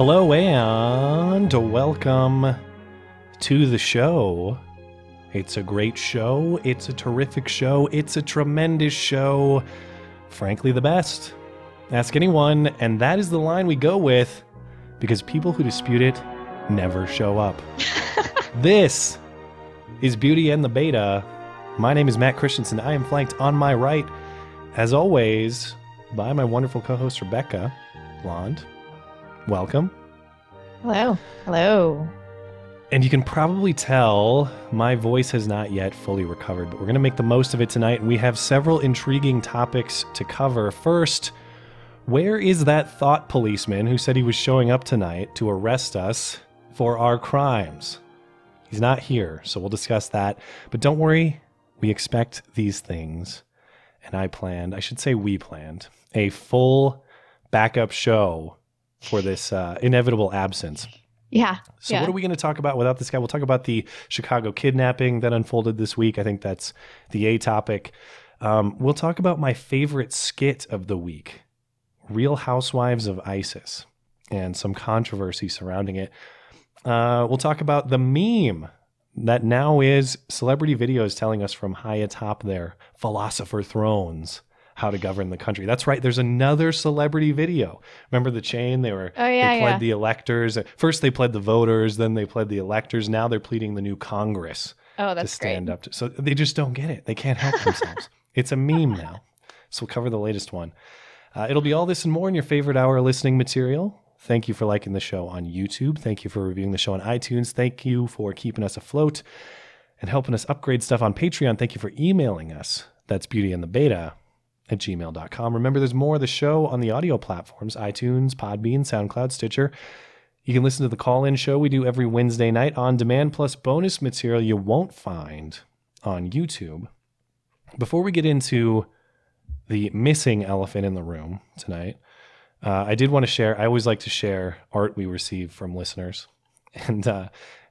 Hello and welcome to the show. It's a great show. It's a terrific show. It's a tremendous show. Frankly, the best. Ask anyone, and that is the line we go with because people who dispute it never show up. this is Beauty and the Beta. My name is Matt Christensen. I am flanked on my right, as always, by my wonderful co host, Rebecca Blonde. Welcome. Hello. Hello. And you can probably tell my voice has not yet fully recovered, but we're going to make the most of it tonight. We have several intriguing topics to cover. First, where is that thought policeman who said he was showing up tonight to arrest us for our crimes? He's not here, so we'll discuss that. But don't worry, we expect these things. And I planned, I should say we planned, a full backup show for this uh, inevitable absence. Yeah. So, yeah. what are we going to talk about without this guy? We'll talk about the Chicago kidnapping that unfolded this week. I think that's the A topic. Um, we'll talk about my favorite skit of the week Real Housewives of ISIS and some controversy surrounding it. Uh, we'll talk about the meme that now is celebrity videos telling us from high atop their philosopher thrones how to govern the country. That's right. There's another celebrity video. Remember the chain? They were Oh, yeah, they pled yeah. the electors. First they pled the voters, then they pled the electors. Now they're pleading the new Congress oh, to that's stand great. up to. So they just don't get it. They can't help themselves. it's a meme now. So we'll cover the latest one. Uh, it'll be all this and more in your favorite hour of listening material. Thank you for liking the show on YouTube. Thank you for reviewing the show on iTunes. Thank you for keeping us afloat and helping us upgrade stuff on Patreon. Thank you for emailing us. That's beauty and the beta at gmail.com. Remember, there's more of the show on the audio platforms iTunes, Podbean, SoundCloud, Stitcher. You can listen to the call in show we do every Wednesday night on demand, plus bonus material you won't find on YouTube. Before we get into the missing elephant in the room tonight, uh, I did want to share. I always like to share art we receive from listeners. And uh,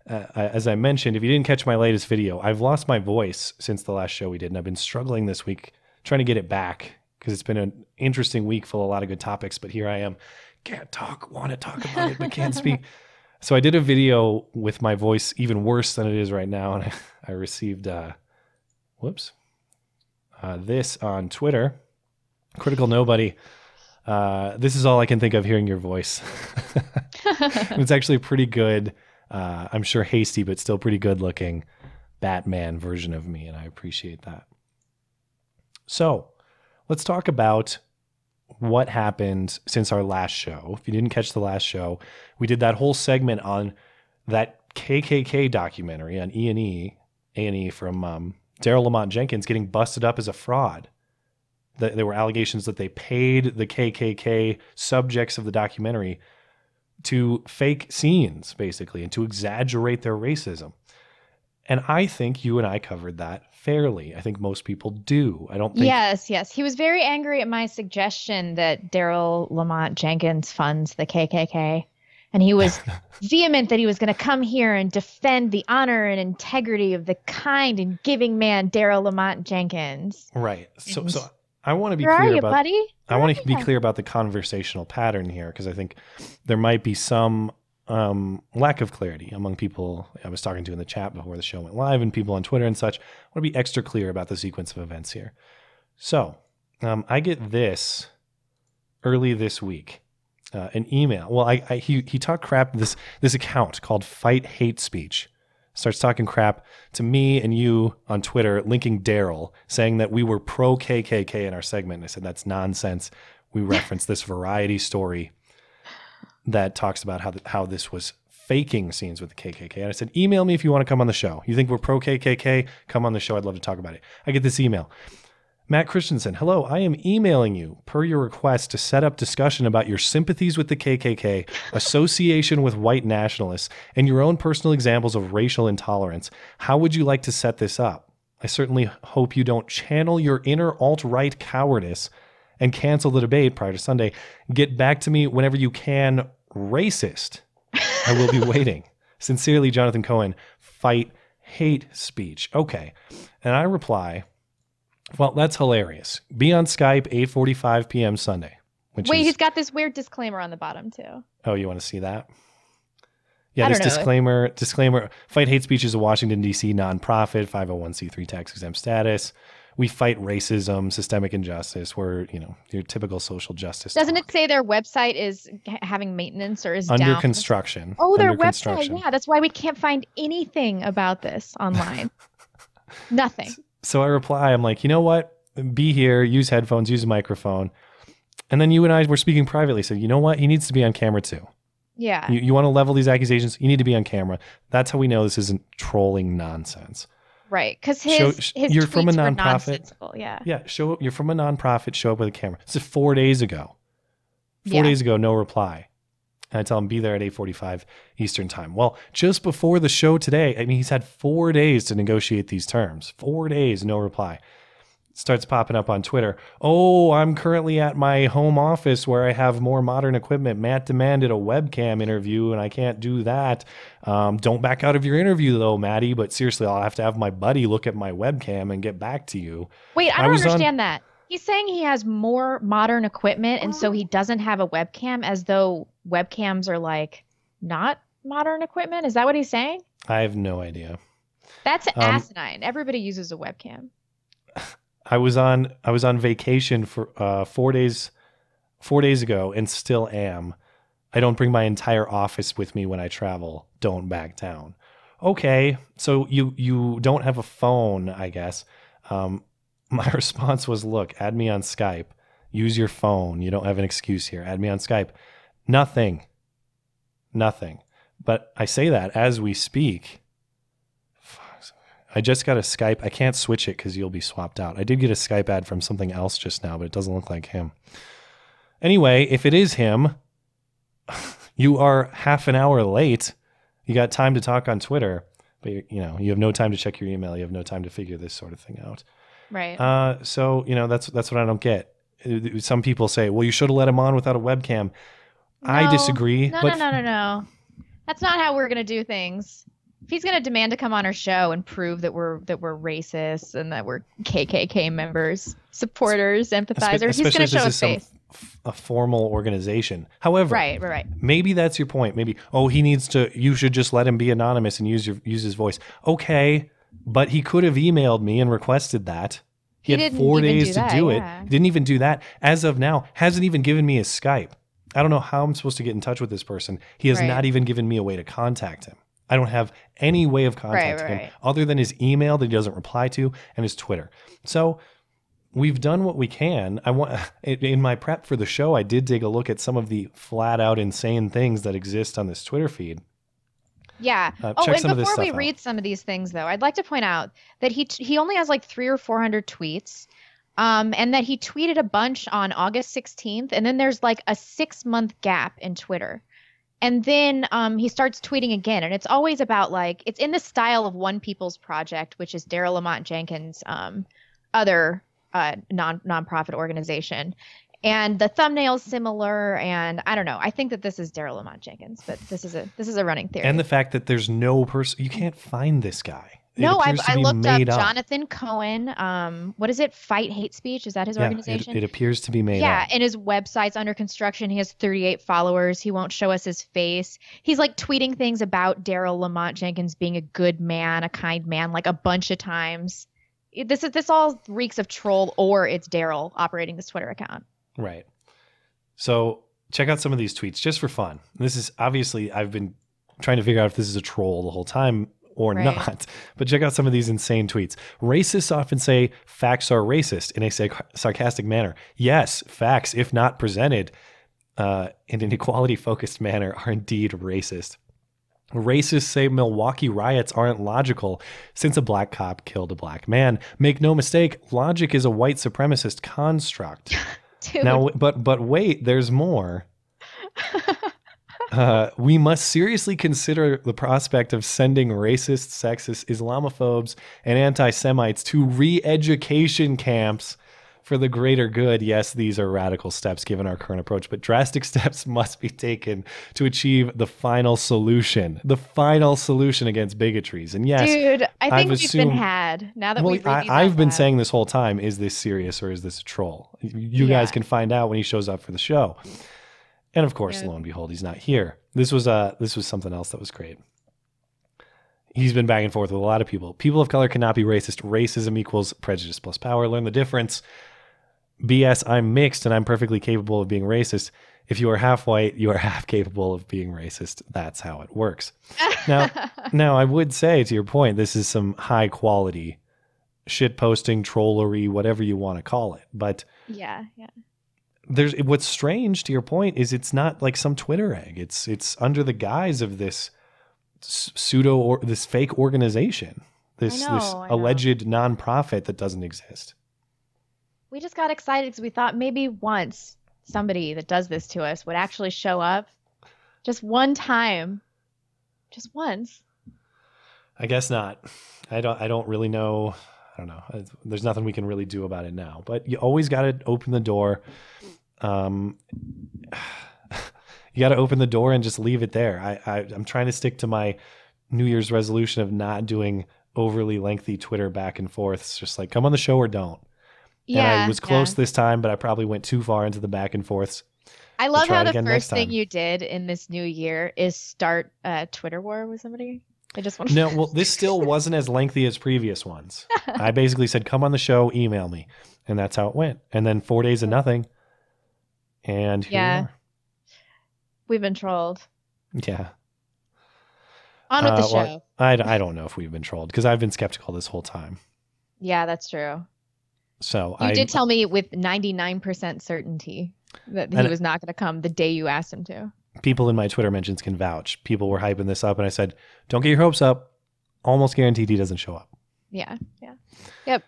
uh, as I mentioned, if you didn't catch my latest video, I've lost my voice since the last show we did, and I've been struggling this week trying to get it back because it's been an interesting week full of a lot of good topics. But here I am, can't talk, want to talk about it, but can't speak. So I did a video with my voice even worse than it is right now, and I, I received, uh, whoops, uh, this on Twitter. Critical Nobody. Uh, this is all I can think of hearing your voice. it's actually a pretty good, uh, I'm sure hasty, but still pretty good looking Batman version of me, and I appreciate that. So let's talk about what happened since our last show. If you didn't catch the last show, we did that whole segment on that KKK documentary on E and E, A and E from um, Daryle Lamont Jenkins getting busted up as a fraud. Th- There were allegations that they paid the KKK subjects of the documentary to fake scenes, basically, and to exaggerate their racism. And I think you and I covered that fairly. I think most people do. I don't think Yes, yes. He was very angry at my suggestion that Daryle Lamont Jenkins funds the KKK. And he was vehement that he was going to come here and defend the honor and integrity of the kind and giving man, Daryle Lamont Jenkins. Right. So, so I want to be Where clear you, about. buddy? I want to be clear about the conversational pattern here because I think there might be some um, lack of clarity among people I was talking to in the chat before the show went live and people on Twitter and such. I want to be extra clear about the sequence of events here. So um, I get this early this week, uh, an email. Well, I, I he he talked crap. This this account called Fight Hate Speech starts talking crap to me and you on Twitter, linking Daryle, saying that we were pro KKK in our segment. And I said that's nonsense. We referenced this variety story that talks about how how this was faking scenes with the KKK. And I said, email me if you want to come on the show. You think we're pro KKK? Come on the show. I'd love to talk about it. I get this email. Matt Christensen, hello. I am emailing you per your request to set up discussion about your sympathies with the KKK, association with white nationalists, and your own personal examples of racial intolerance. How would you like to set this up? I certainly hope you don't channel your inner alt right cowardice and cancel the debate prior to Sunday. Get back to me whenever you can, racist. I will be waiting. Sincerely, Jonathan Cohen, fight hate speech. Okay. And I reply, well, that's hilarious. Be on Skype 8:45 p.m. Sunday. Wait, is, he's got this weird disclaimer on the bottom too. Oh, you want to see that? Yeah, I this disclaimer disclaimer fight hate speech is a Washington D.C. nonprofit, 501c3 tax exempt status. We fight racism, systemic injustice. We're, you know, your typical social justice. Doesn't talk. it say their website is having maintenance or is under down? construction? Oh, their Under website. Yeah, that's why we can't find anything about this online. Nothing. So I reply, I'm like, you know what? Be here, use headphones, use a microphone. And then you and I were speaking privately. Said, you know what? He needs to be on camera too. Yeah. You, you want to level these accusations? You need to be on camera. That's how we know this isn't trolling nonsense. Right. Because Show- his sh- his you're from a tweets nonprofit. Yeah. Yeah, show up. You're from a nonprofit. Show up with a camera. This is four days ago. Four Yeah. days ago, no reply. And I tell him be there at 8:45 Eastern time. Well, just before the show today, I mean, he's had four days to negotiate these terms. Four days, no reply. Starts popping up on Twitter. Oh, I'm currently at my home office where I have more modern equipment. Matt demanded a webcam interview, and I can't do that. Um, don't back out of your interview though, Maddie. But seriously, I'll have to have my buddy look at my webcam and get back to you. Wait, I I don't on- understand that. He's saying he has more modern equipment and so he doesn't have a webcam as though webcams are like not modern equipment. Is that what he's saying? I have no idea. That's Um, asinine. Everybody uses a webcam. I was on I was on vacation for uh, four days four days ago and still am. I don't bring my entire office with me when I travel. Don't back down. Okay, so you you don't have a phone, I guess. Um, my response was, look, add me on Skype. Use your phone. You don't have an excuse here. Add me on Skype. Nothing. Nothing. But I say that as we speak. I just got a Skype. I can't switch it because you'll be swapped out. I did get a Skype ad from something else just now, but it doesn't look like him. Anyway, if it is him, you are half an hour late. You got time to talk on Twitter, but you, you know you have no time to check your email. You have no time to figure this sort of thing out. Right. Uh, so you know that's that's what I don't get. Uh, Some people say, "Well, you should have let him on without a webcam." I disagree. No, no, no, no, no. That's not how we're gonna do things. If he's gonna demand to come on our show and prove that we're that we're racist and that we're KKK members, supporters, espe- empathizers, he's gonna show his face. f- a formal organization. However, Right, right, right. maybe that's your point. Maybe oh, he needs to. You should just let him be anonymous and use your use his voice. Okay, but he could have emailed me and requested that. He, He had four days do to that, do it. yeah. Didn't even do that. As of now, hasn't even given me his Skype. I don't know how I'm supposed to get in touch with this person. He has Right. not even given me a way to contact him. I don't have any way of contacting him right. other than his email that he doesn't reply to and his Twitter. So we've done what we can. I want in my prep for the show, I did take a look at some of the flat out insane things that exist on this Twitter feed. Yeah. Uh, oh, check and some of this before we out. read some of these things, though, I'd like to point out that he he only has like three or four hundred tweets, um, and that he tweeted a bunch on August sixteenth, and then there's like a six month gap in Twitter, and then um, he starts tweeting again, and it's always about like it's in the style of One People's Project, which is Daryle Lamont Jenkins' um, other uh, non nonprofit organization. And the thumbnail's similar, and I don't know. I think that this is Daryle Lamont Jenkins, but this is a this is a running theory. And the fact that there's no person, you can't find this guy. It No, I, I looked up made Jonathan Cohen. Um, what is it? Fight hate speech. Is that his Yeah, it, organization? it appears to be made up. yeah, up. and his website's under construction. He has 38 followers. He won't show us his face. He's like tweeting things about Daryle Lamont Jenkins being a good man, a kind man, like a bunch of times. This is this all reeks of troll, or it's Daryle operating this Twitter account. Right. So check out some of these tweets just for fun. This is obviously I've been trying to figure out if this is a troll the whole time or Right. not. But check out some of these insane tweets. Racists often say facts are racist in a sarc- sarcastic manner. Yes, facts, if not presented uh, in an equality focused manner, are indeed racist. Racists say Milwaukee riots aren't logical since a black cop killed a black man. Make no mistake, logic is a white supremacist construct. Now, but but wait, there's more. Uh, we must seriously consider the prospect of sending racist, sexist, Islamophobes, and anti Semites to re education camps for the greater good. Yes, these are radical steps given our current approach, but drastic steps must be taken to achieve the final solution, the final solution against bigotries. And yes, dude, I I've think we've assumed- been had. Now that well, we read these I, I've been saying this whole time: is this serious or is this a troll? You guys can find out when he shows up for the show. And of course, Yeah. lo and behold, he's not here. This was uh this was something else that was great. He's been back and forth with a lot of people. People of color cannot be racist. Racism equals prejudice plus power. Learn the difference. BS, I'm mixed and I'm perfectly capable of being racist. If you are half white, you are half capable of being racist. That's how it works. Now, now I would say to your point, this is some high quality shit posting, trollery, whatever you want to call it. But yeah, yeah. There's what's strange to your point is it's not like some Twitter egg. It's it's under the guise of this pseudo or this fake organization, this know, this alleged nonprofit that doesn't exist. We just got excited because we thought maybe once somebody that does this to us would actually show up, just one time, just once. I guess not. I don't. I don't really know. I don't know. There's nothing we can really do about it now. But you always got to open the door. Um, you got to open the door and just leave it there. I, I I'm trying to stick to my New Year's resolution of not doing overly lengthy Twitter back and forths. Just like come on the show or don't. Yeah, and I was yeah. close this time, but I probably went too far into the back and forths. I love try how the first thing you did in this new year is start a Twitter war with somebody. I just want to No, well, this still wasn't as lengthy as previous ones. I basically said, "Come on the show, email me," and that's how it went. And then four days of nothing, and here Yeah. we are. we've been trolled. yeah. On with the Uh, show. well, I, I don't know if we've been trolled because I've been skeptical this whole time. yeah, that's true. So You I did tell me with 99% certainty that he And- was not going to come the day you asked him to. People in my Twitter mentions can vouch. People were hyping this up, and I said, "Don't get your hopes up. Almost guaranteed he doesn't show up." Yeah, yeah. Yep.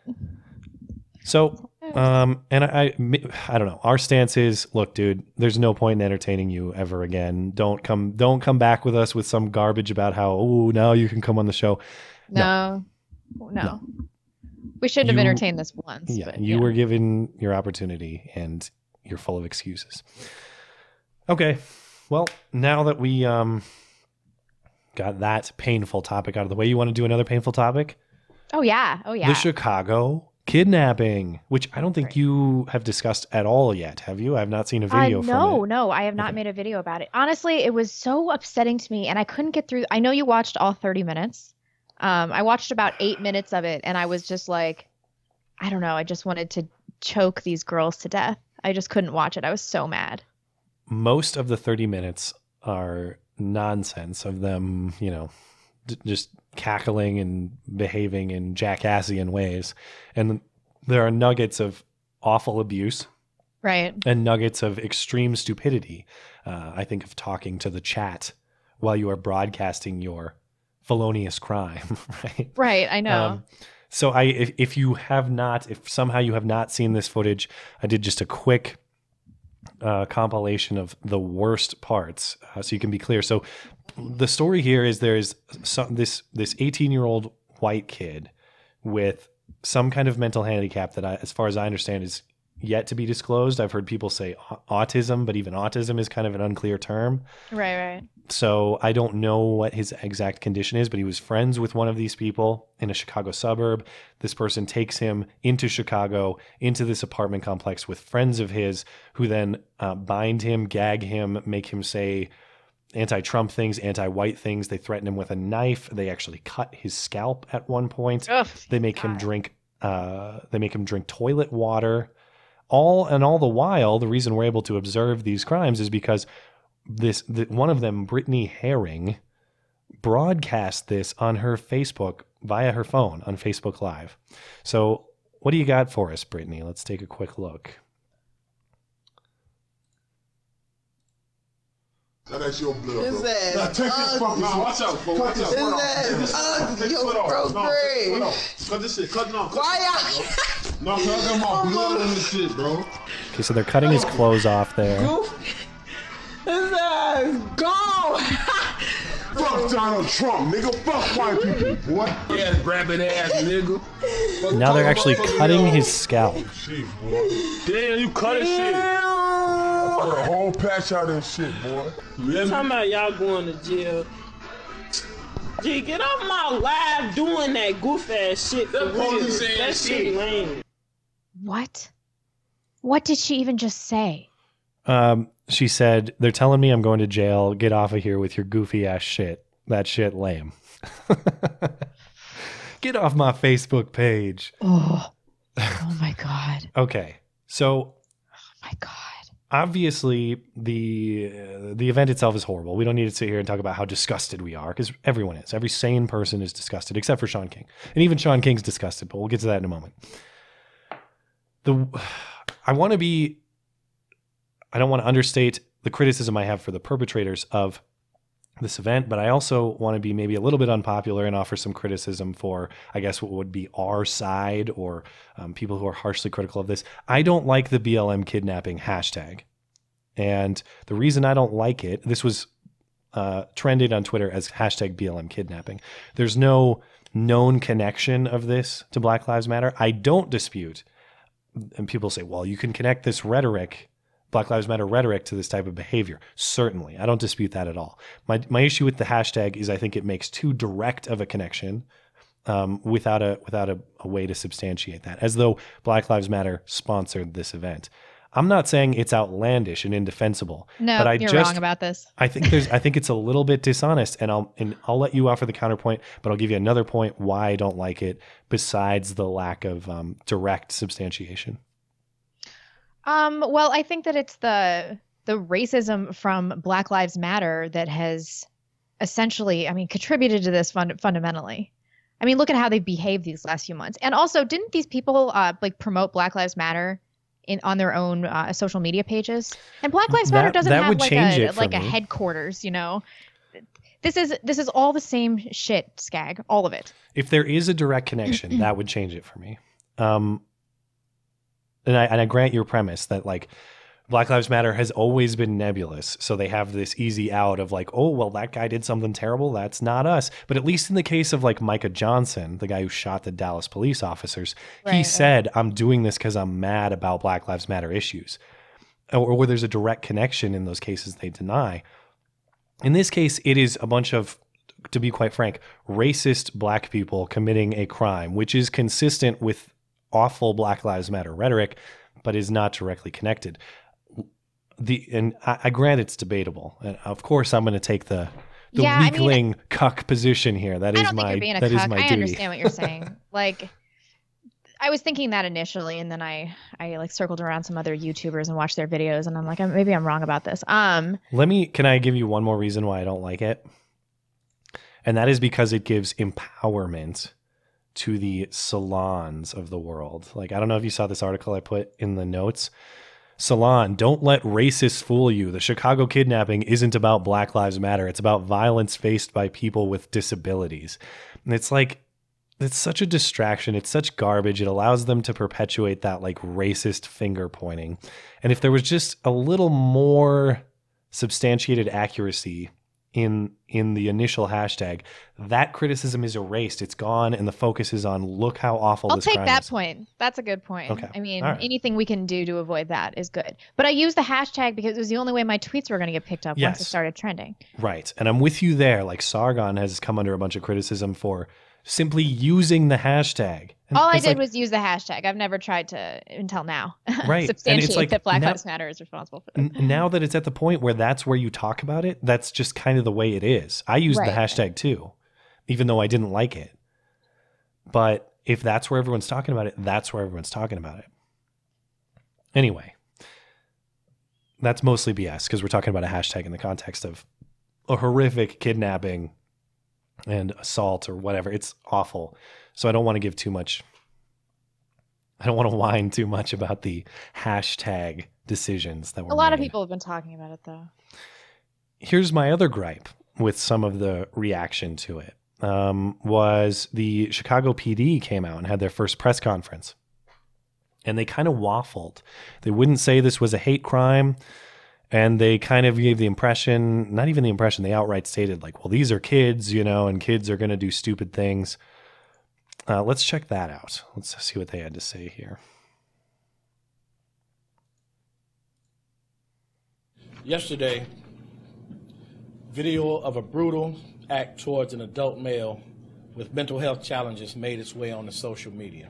So, um, and I, I, I don't know. Our stance is, look, dude, there's no point in entertaining you ever again. Don't come, don't come back with us with some garbage about how, oh, now you can come on the show. No. No. We should have You- entertained this once. Yeah, but you yeah. were given your opportunity, and you're full of excuses. Okay, well, now that we um got that painful topic out of the way, you want to do another painful topic? Oh yeah. Oh yeah. The Chicago kidnapping, which I don't think Right. you have discussed at all yet, have you? I've not seen a Uh, video from no, no, I have not Okay. made a video about it. Honestly, it was so upsetting to me, and I couldn't get through. I know you watched all 30 minutes. Um, I watched about eight minutes of it, and I was just like, I don't know. I just wanted to choke these girls to death. I just couldn't watch it. I was so mad. Most of the 30 minutes are nonsense of them, you know, d- just cackling and behaving in jackassian ways. And there are nuggets of awful abuse Right. and nuggets of extreme stupidity. Uh, I think of talking to the chat while you are broadcasting your felonious crime, right? Right. I know. Um, so I, if, if you have not, if somehow you have not seen this footage, I did just a quick uh, compilation of the worst parts, uh, so you can be clear. So the story here is there is some, this this 18 year old white kid with some kind of mental handicap that, I, as far as I understand, is yet to be disclosed. I've heard people say autism, but even autism is kind of an unclear term. right. Right. So I don't know what his exact condition is, but he was friends with one of these people in a Chicago suburb. This person takes him into Chicago, into this apartment complex with friends of his, who then uh, bind him, gag him, make him say anti Trump things, anti white things. They threaten him with a knife. They actually cut his scalp at one point. Ugh, They make him drink. Uh, they make him drink toilet water. All and all the while, the reason we're able to observe these crimes is because this the, one of them, Brittany Herring, broadcast this on her Facebook via her phone on Facebook Live. So, what do you got for us, Brittany? Let's take a quick look. Now that's your blood, His bro. ass Now take this fucking Nah, watch out, folks. Watch out. foot off. His Take this ass foot off. ugly. This Yo, foot off. No, Greg. take this foot. Cut this shit. Cut it off. Why y'all? No, cause I got my blood on this shit, bro. Okay, so they're cutting his clothes off there. His ass gone. Fuck Donald Trump, nigga. Fuck white people, boy. Ass grabbing ass nigga. Now they're actually cutting his scalp. Shit, boy. Damn, you cutting shit. Put a whole patch out of this shit, boy. Talking about y'all going to jail. Gee, get off my live doing that goof ass shit for That real. That shit shit. lame. What? What did she even just say? Um, she said, "They're telling me I'm going to jail. Get off of here with your goofy ass shit. That shit lame. Get off my Facebook page." Oh, oh my god. Okay, so Oh my god. Obviously the uh, the event itself is horrible. We don't need to sit here and talk about how disgusted we are because everyone is. Every sane person is disgusted, except for Shaun King, and even Shaun King's disgusted. But we'll get to that in a moment. The I want to be. I don't want to understate the criticism I have for the perpetrators of this event, but I also want to be maybe a little bit unpopular and offer some criticism for, I guess, what would be our side or um, people who are harshly critical of this. I don't like the BLM kidnapping hashtag. And the reason I don't like it, this was uh, trended on Twitter as hashtag BLM kidnapping. There's no known connection of this to Black Lives Matter. I don't dispute, and people say, well, you can connect this rhetoric, Black Lives Matter rhetoric, to this type of behavior. Certainly. I don't dispute that at all. My, my issue with the hashtag is I think it makes too direct of a connection um, without a without a, a way to substantiate that, as though Black Lives Matter sponsored this event. I'm not saying it's outlandish and indefensible, No, but I you're just wrong about this. I think there's I think it's a little bit dishonest, and I'll and I'll let you offer the counterpoint, but I'll give you another point why I don't like it. Besides the lack of um, direct substantiation. Um, well, I think that it's the the racism from Black Lives Matter that has essentially, I mean, contributed to this fund- fundamentally. I mean, look at how they've behaved these last few months. And also, didn't these people uh, like promote Black Lives Matter in on their own uh, social media pages? And Black Lives Matter doesn't have like a like a headquarters, you know. This is this is all the same shit, Skag, all of it. If there is a direct connection, that would change it for me. Um, and I and I grant your premise that like Black Lives Matter has always been nebulous, so they have this easy out of like, oh well, that guy did something terrible. That's not us. But at least in the case of like Micah Johnson, the guy who shot the Dallas police officers, Right, he right. said, "I'm doing this because I'm mad about Black Lives Matter issues," or, or where there's a direct connection in those cases they deny. In this case, it is a bunch of, to be quite frank, racist black people committing a crime, which is consistent with awful Black Lives Matter rhetoric, but is not directly connected. The and I, I grant it's debatable, and of course I'm going to take the the Yeah, I mean- weakling cuck position here. That I is my that is cuck. my I duty. understand what you're saying. like, I was thinking that initially, and then I I like circled around some other YouTubers and watched their videos, and I'm like, maybe I'm wrong about this. Um, Let me can I give you one more reason why I don't like it? And that is because it gives empowerment to the salons of the world. Like I don't know if you saw this article I put in the notes. Salon, don't let racists fool you. The Chicago kidnapping isn't about Black Lives Matter. It's about violence faced by people with disabilities. And it's like it's such a distraction. It's such garbage. It allows them to perpetuate that like racist finger pointing. And if there was just a little more substantiated accuracy in in the initial hashtag, that criticism is erased. It's gone, and the focus is on look how awful I'll this take that is. point. That's a good point. Okay. I mean, right. anything we can do to avoid that is good. But I used the hashtag because it was the only way my tweets were going to get picked up once it started trending. Right. And I'm with you there. Like Sargon has come under a bunch of criticism for simply using the hashtag. All I did like, was use the hashtag. I've never tried to until now Right. And it's substantiate like that Black now- Lives Matter is responsible for that. Now that it's at the point where that's where you talk about it, that's just kind of the way it is. I used the hashtag too, even though I didn't like it. But if that's where everyone's talking about it, that's where everyone's talking about it. Anyway, that's mostly BS because we're talking about a hashtag in the context of a horrific kidnapping and assault or whatever. It's awful. So I don't want to give too much. I don't want to whine too much about the hashtag decisions that were A lot of people have been talking about it though. here's my other gripe with some of the reaction to it um, was the Chicago PD came out and had their first press conference, and they kind of waffled. They wouldn't say this was a hate crime, and they kind of gave the impression, not even the impression, they outright stated like, "Well, these are kids, you know, and kids are going to do stupid things." Uh, let's check that out. Let's see what they had to say here. Yesterday, video of a brutal act towards an adult male with mental health challenges made its way on the social media.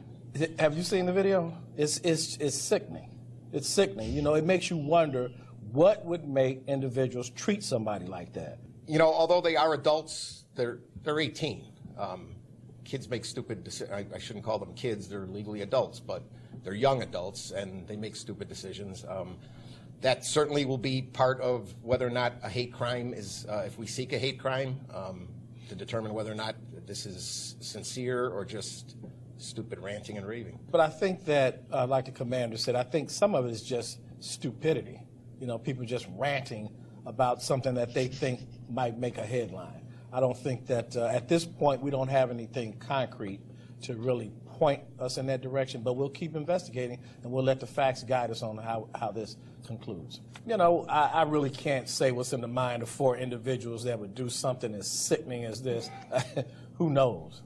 Have you seen the video? It's, it's, it's sickening. It's sickening. You know, it makes you wonder what would make individuals treat somebody like that. You know, although they are adults, they're, they're 18. Um, kids make stupid decisions. I, shouldn't call them kids, they're legally adults, but they're young adults and they make stupid decisions. Um, that certainly will be part of whether or not a hate crime is, uh, if we seek a hate crime, um, to determine whether or not this is sincere or just stupid ranting and raving. But I think that, uh, like the commander said, I think some of it is just stupidity. You know, people just ranting about something that they think might make a headline. I don't think that uh, at this point we don't have anything concrete to really point us in that direction, but we'll keep investigating and we'll let the facts guide us on how, how this concludes. You know, I, I really can't say what's in the mind of four individuals that would do something as sickening as this. Who knows?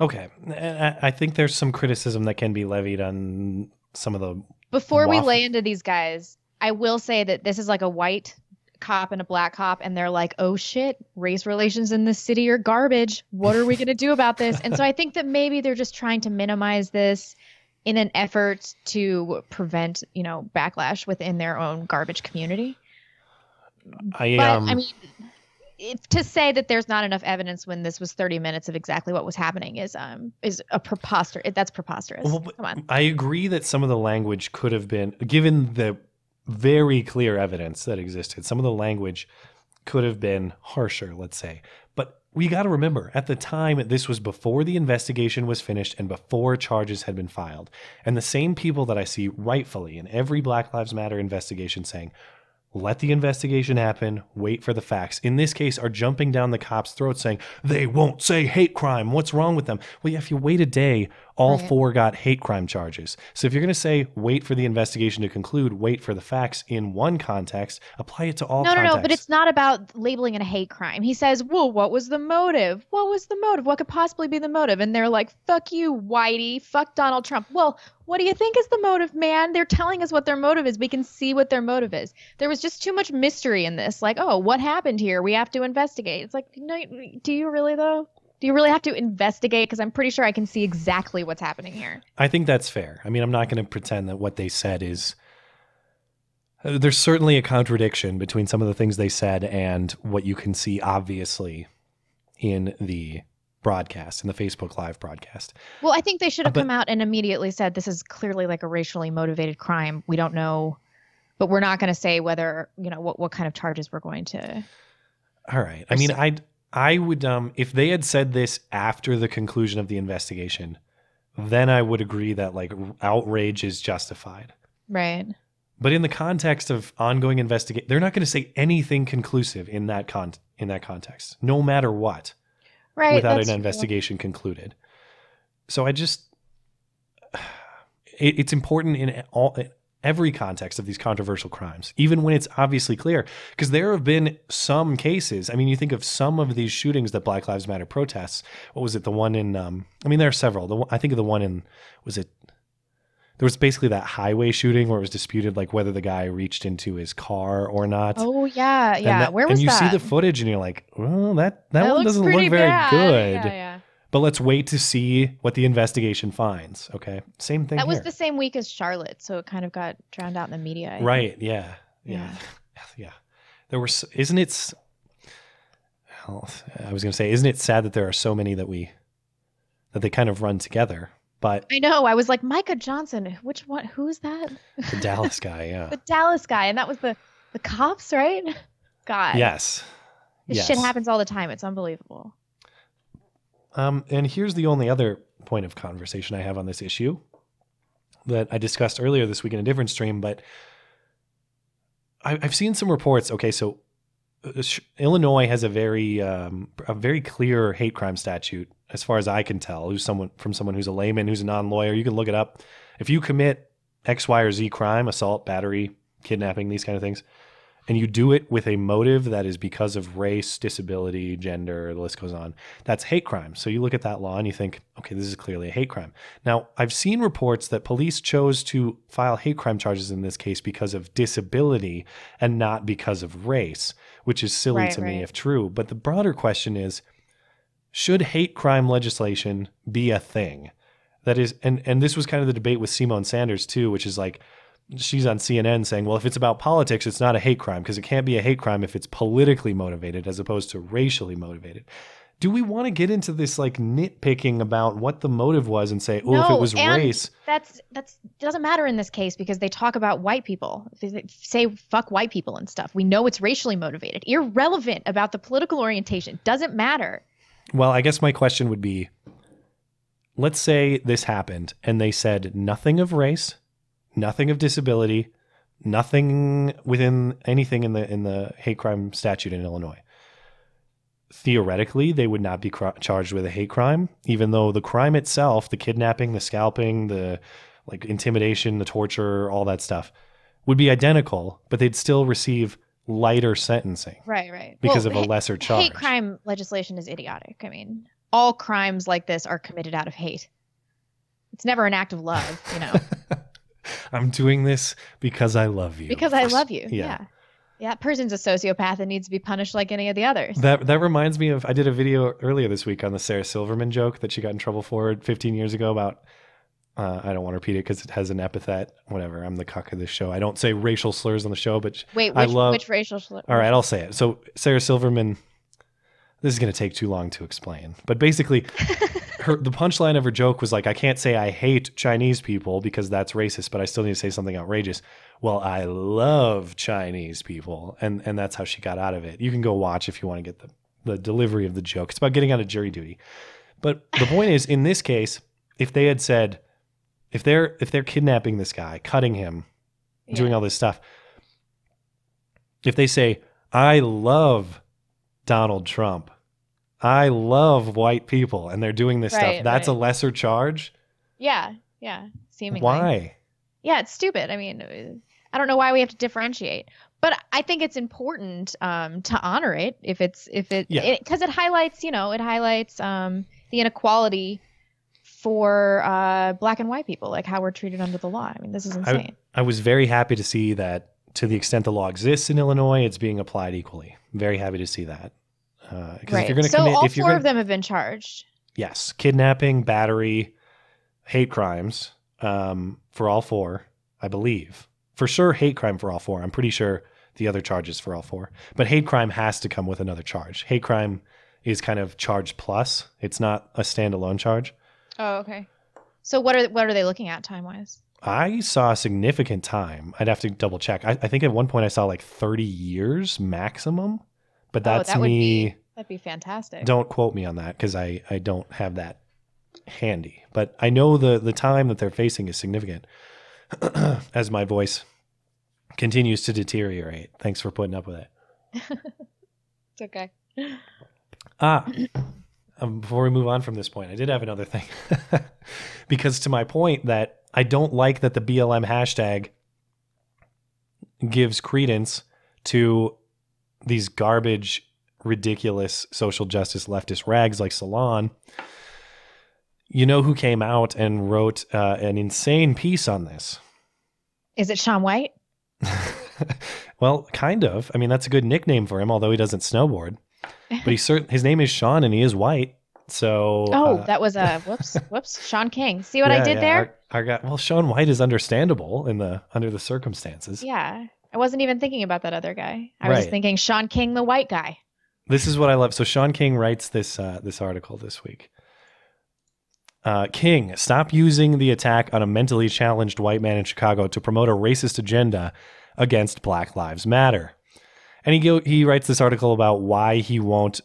Okay. I I think there's some criticism that can be levied on some of the. Before we lay into these guys, I will say that this is like a white cop and a black cop, and they're like, oh shit, race relations in this city are garbage. What are we going to do about this? And so I think that maybe they're just trying to minimize this in an effort to prevent, you know, backlash within their own garbage community. I, But um, I mean, if, to say that there's not enough evidence when this was 30 minutes of exactly what was happening is um is a preposterous. That's preposterous. Well, Come on. I agree that some of the language could have been, given the very clear evidence that existed, some of the language could have been harsher, let's say. But we got to remember, at the time, this was before the investigation was finished and before charges had been filed. And the same people that I see rightfully in every Black Lives Matter investigation saying, let the investigation happen, wait for the facts. In this case, are jumping down the cops' throats saying, they won't say hate crime. What's wrong with them? Well, yeah, if you wait a day, all Right. four got hate crime charges. So if you're going to say, wait for the investigation to conclude, wait for the facts in one context, apply it to all no, no, no. But it's not about labeling it a hate crime. He says, "Well, what was the motive? What was the motive? What could possibly be the motive?" And they're like, "Fuck you, Whitey. Fuck Donald Trump." Well, what do you think is the motive, man? They're telling us what their motive is. We can see what their motive is. There was just too much mystery in this. Like, oh, what happened here? We have to investigate. It's like, no, do you really though? Do you really have to investigate? Because I'm pretty sure I can see exactly what's happening here. I think that's fair. I mean, I'm not going to pretend that what they said is. Uh, There's certainly a contradiction between some of the things they said and what you can see obviously in the broadcast, in the Facebook Live broadcast. Well, I think they should have but- come out and immediately said this is clearly like a racially motivated crime. We don't know, but we're not going to say whether you know what what kind of charges we're going to. All right. I mean, I I would um if they had said this after the conclusion of the investigation, then I would agree that like outrage is justified. Right. But in the context of ongoing investigation, they're not going to say anything conclusive in that con in that context, no matter what, Right. without an true. investigation concluded. So I just, it, it's important in all every context of these controversial crimes, even when it's obviously clear, because there have been some cases. I mean, you think of some of these shootings that Black Lives Matter protests. What was it? The one in, um, I mean, there are several. The one, I think of the one in, was it? There was basically that highway shooting where it was disputed, like whether the guy reached into his car or not. Oh yeah, And yeah. that- Where was and you that? see the footage, and you're like, well, that that, one doesn't look very bad. good. Yeah, yeah. But let's wait to see what the investigation finds. Okay, same thing That was the same week as Charlotte, so it kind of got drowned out in the media. I right? Yeah, yeah, yeah. There were, isn't it? I was going to say, isn't it sad that there are so many that we that they kind of run together? But I know. I was like Micah Johnson. Which one? Who's that? the Dallas guy, yeah, the Dallas guy, and that was the the cops, right? God. yes, This yes. shit happens all the time. It's unbelievable. Um, and here's the only other point of conversation I have on this issue that I discussed earlier this week in a different stream, but I, I've seen some reports. Okay, so uh, Illinois has a very um, a very clear hate crime statute, as far as I can tell. Who's someone from someone who's a layman, who's a non lawyer. You can look it up. If you commit X, Y, or Z crime, assault, battery, kidnapping, these kind of things, and you do it with a motive that is because of race, disability, gender, the list goes on, that's hate crime. So you look at that law and you think, okay, this is clearly a hate crime. Now, I've seen reports that police chose to file hate crime charges in this case because of disability and not because of race, which is silly Right, to me if true. But the broader question is should hate crime legislation be a thing? That is, and, and this was kind of the debate with Symone Sanders too, which is like, she's on CNN saying, well, if it's about politics, it's not a hate crime because it can't be a hate crime if it's politically motivated as opposed to racially motivated. Do we want to get into this like nitpicking about what the motive was and say, oh, if it was race? That's that's doesn't matter in this case because they talk about white people. They say fuck white people and stuff. We know it's racially motivated. Irrelevant about the political orientation. Doesn't matter. Well, I guess my question would be let's say this happened and they said nothing of race, nothing of disability, nothing within anything in the in the hate crime statute in Illinois. Theoretically, they would not be cr- charged with a hate crime, even though the crime itself, the kidnapping, the scalping, the like intimidation, the torture, all that stuff would be identical, but they'd still receive lighter sentencing. Right, right. Because of a lesser charge. Hate crime legislation is idiotic. I mean, all crimes like this are committed out of hate. It's never an act of love, you know, I'm doing this because I love you. because I love you. Yeah. Yeah. yeah. That person's a sociopath and needs to be punished like any of the others. That that reminds me of I did a video earlier this week on the Sarah Silverman joke that she got in trouble for 15 years ago about. Uh, I don't want to repeat it because it has an epithet. Whatever. I'm the cuck of this show. I don't say racial slurs on the show, but Wait, I which, love. which racial slur? All right, I'll say it. So Sarah Silverman. This is going to take too long to explain, but basically, her the punchline of her joke was like, "I can't say I hate Chinese people because that's racist, but I still need to say something outrageous." Well, I love Chinese people, and and that's how she got out of it. You can go watch if you want to get the the delivery of the joke. It's about getting out of jury duty. But the point is, in this case, if they had said, if they're if they're kidnapping this guy, cutting him, doing all this stuff, if they say, I love Donald Trump, I love white people, and they're doing this Right, stuff, that's a lesser charge. Yeah, yeah. Seemingly. Why? Yeah, it's stupid. I mean, uh, I don't know why we have to differentiate, but I think it's important um, to honor it if it's if it Yeah. because it, highlights, you know, it highlights um, the inequality for uh, black and white people, like how we're treated under the law. I mean, this is insane. I, I was very happy to see that to the extent the law exists in Illinois, it's being applied equally. Very happy to see that. Because if right. you're going to so commit, all if you're four gonna, of them have been charged. yes, kidnapping, battery, hate crimes um, for all four, I believe. For sure, hate crime for all four. I'm pretty sure the other charges for all four. But hate crime has to come with another charge. Hate crime is kind of charge plus. It's not a standalone charge. Oh, okay. So what are what are they looking at time wise? I saw a significant time. I'd have to double check. I, I think at one point I saw like 30 years maximum, but that's oh, that would me. be that'd be fantastic. Don't quote me on that because I, I don't have that handy. But I know the, the time that they're facing is significant as my voice continues to deteriorate. Thanks for putting up with it. It's okay. Ah, um, before we move on from this point, I did have another thing. because to my point that I don't like that the BLM hashtag gives credence to these garbage, ridiculous social justice leftist rags like Salon. You know who came out and wrote uh, an insane piece on this? Is it Shaun White? Well, kind of. I mean, that's a good nickname for him, although he doesn't snowboard. But he's certain his name is Shaun and he is white. So Oh, uh, that was a whoops, whoops. Shaun King. See what I did yeah, there? Our, our guy, well, Shaun White is understandable in the under the circumstances. Yeah. I wasn't even thinking about that other guy. I was Right. just thinking Shaun King, the white guy. This is what I love. So Shaun King writes this uh, this article this week. Uh, King, stop using the attack on a mentally challenged white man in Chicago to promote a racist agenda against Black Lives Matter. And he he writes this article about why he won't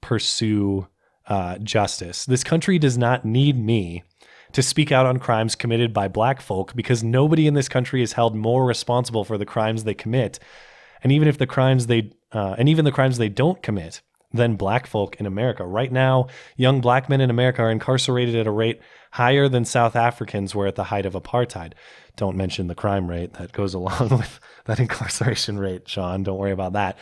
pursue uh, justice. This country does not need me to speak out on crimes committed by black folk because nobody in this country is held more responsible for the crimes they commit And even if the crimes they uh, and even the crimes they don't commit, than black folk in America. Right now, young black men in America are incarcerated at a rate higher than South Africans were at the height of apartheid. Don't mention the crime rate that goes along with that incarceration rate, Shaun. Don't worry about that.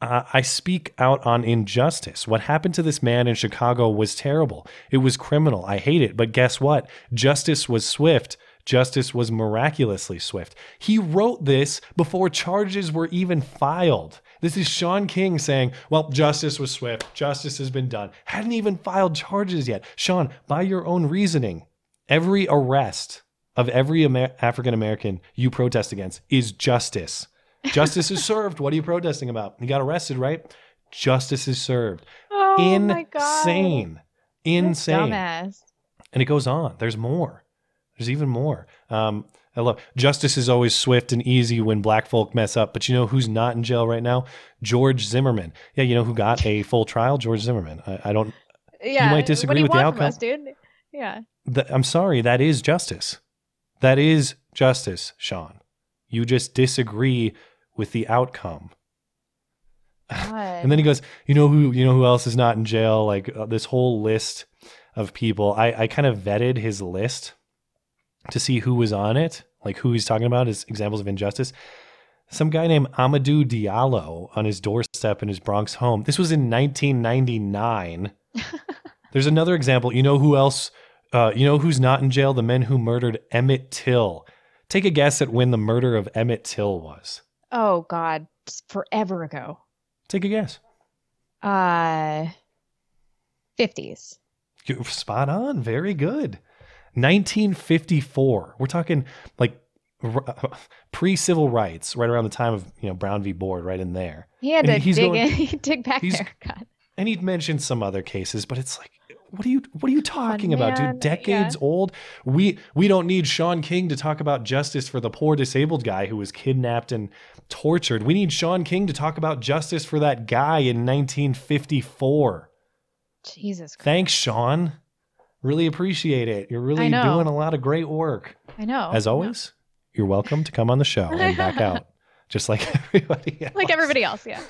Uh, I speak out on injustice. What happened to this man in Chicago was terrible. It was criminal. I hate it. But guess what? Justice was swift. Justice was miraculously swift. He wrote this before charges were even filed. This is Shaun King saying, well, justice was swift. Justice has been done. Hadn't even filed charges yet. Shaun, by your own reasoning, every arrest of every Amer- African American you protest against is justice. Justice is served. What are you protesting about? You got arrested, right? Justice is served. Oh my God. Insane. Insane. And it goes on. There's more. There's even more. Um, I love justice is always swift and easy when black folk mess up. But you know who's not in jail right now? George Zimmerman. Yeah, you know who got a full trial? George Zimmerman. I, I don't. Yeah. you might disagree with the outcome. us, dude? Yeah. Th- I'm sorry. That is justice. That is justice, Shaun. You just disagree with the outcome. And then he goes, you know who, you know who else is not in jail? Like uh, this whole list of people. I, I kind of vetted his list to see who was on it, like who he's talking about as examples of injustice. Some guy named Amadou Diallo on his doorstep in his Bronx home. This was in 1999. There's another example. You know who else? Uh, you know who's not in jail? The men who murdered Emmett Till. Take a guess at when the murder of Emmett Till was. Oh God, forever ago. Take a guess. Uh, fifties. You're spot on. Very good. 1954. We're talking like pre civil rights, right around the time of you know Brown v. Board, right in there. He had And to he's dig going- in, dig back there. God. And he'd mentioned some other cases, but it's like, what are you what are you talking about, man. dude? Decades old. We we don't need Shaun King to talk about justice for the poor disabled guy who was kidnapped and tortured. We need Shaun King to talk about justice for that guy in 1954. Jesus. Christ. Thanks, Shaun. Really appreciate it. You're really know. doing a lot of great work. I know. As always, you're welcome to come on the show and back out, just like everybody else. like everybody else, yeah.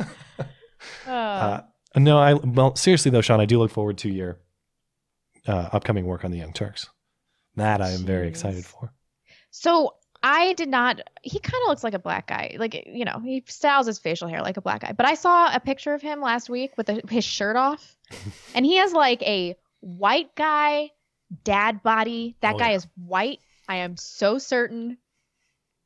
Uh, Uh, no, I well seriously though, Shaun, I do look forward to your uh, upcoming work on the Young Turks. That I am very excited for. so I did not. He kind of looks like a black guy. Like you know, he styles his facial hair like a black guy. But I saw a picture of him last week with the, his shirt off, and he has like a white guy dad body. That Oh, guy yeah. is white. I am so certain.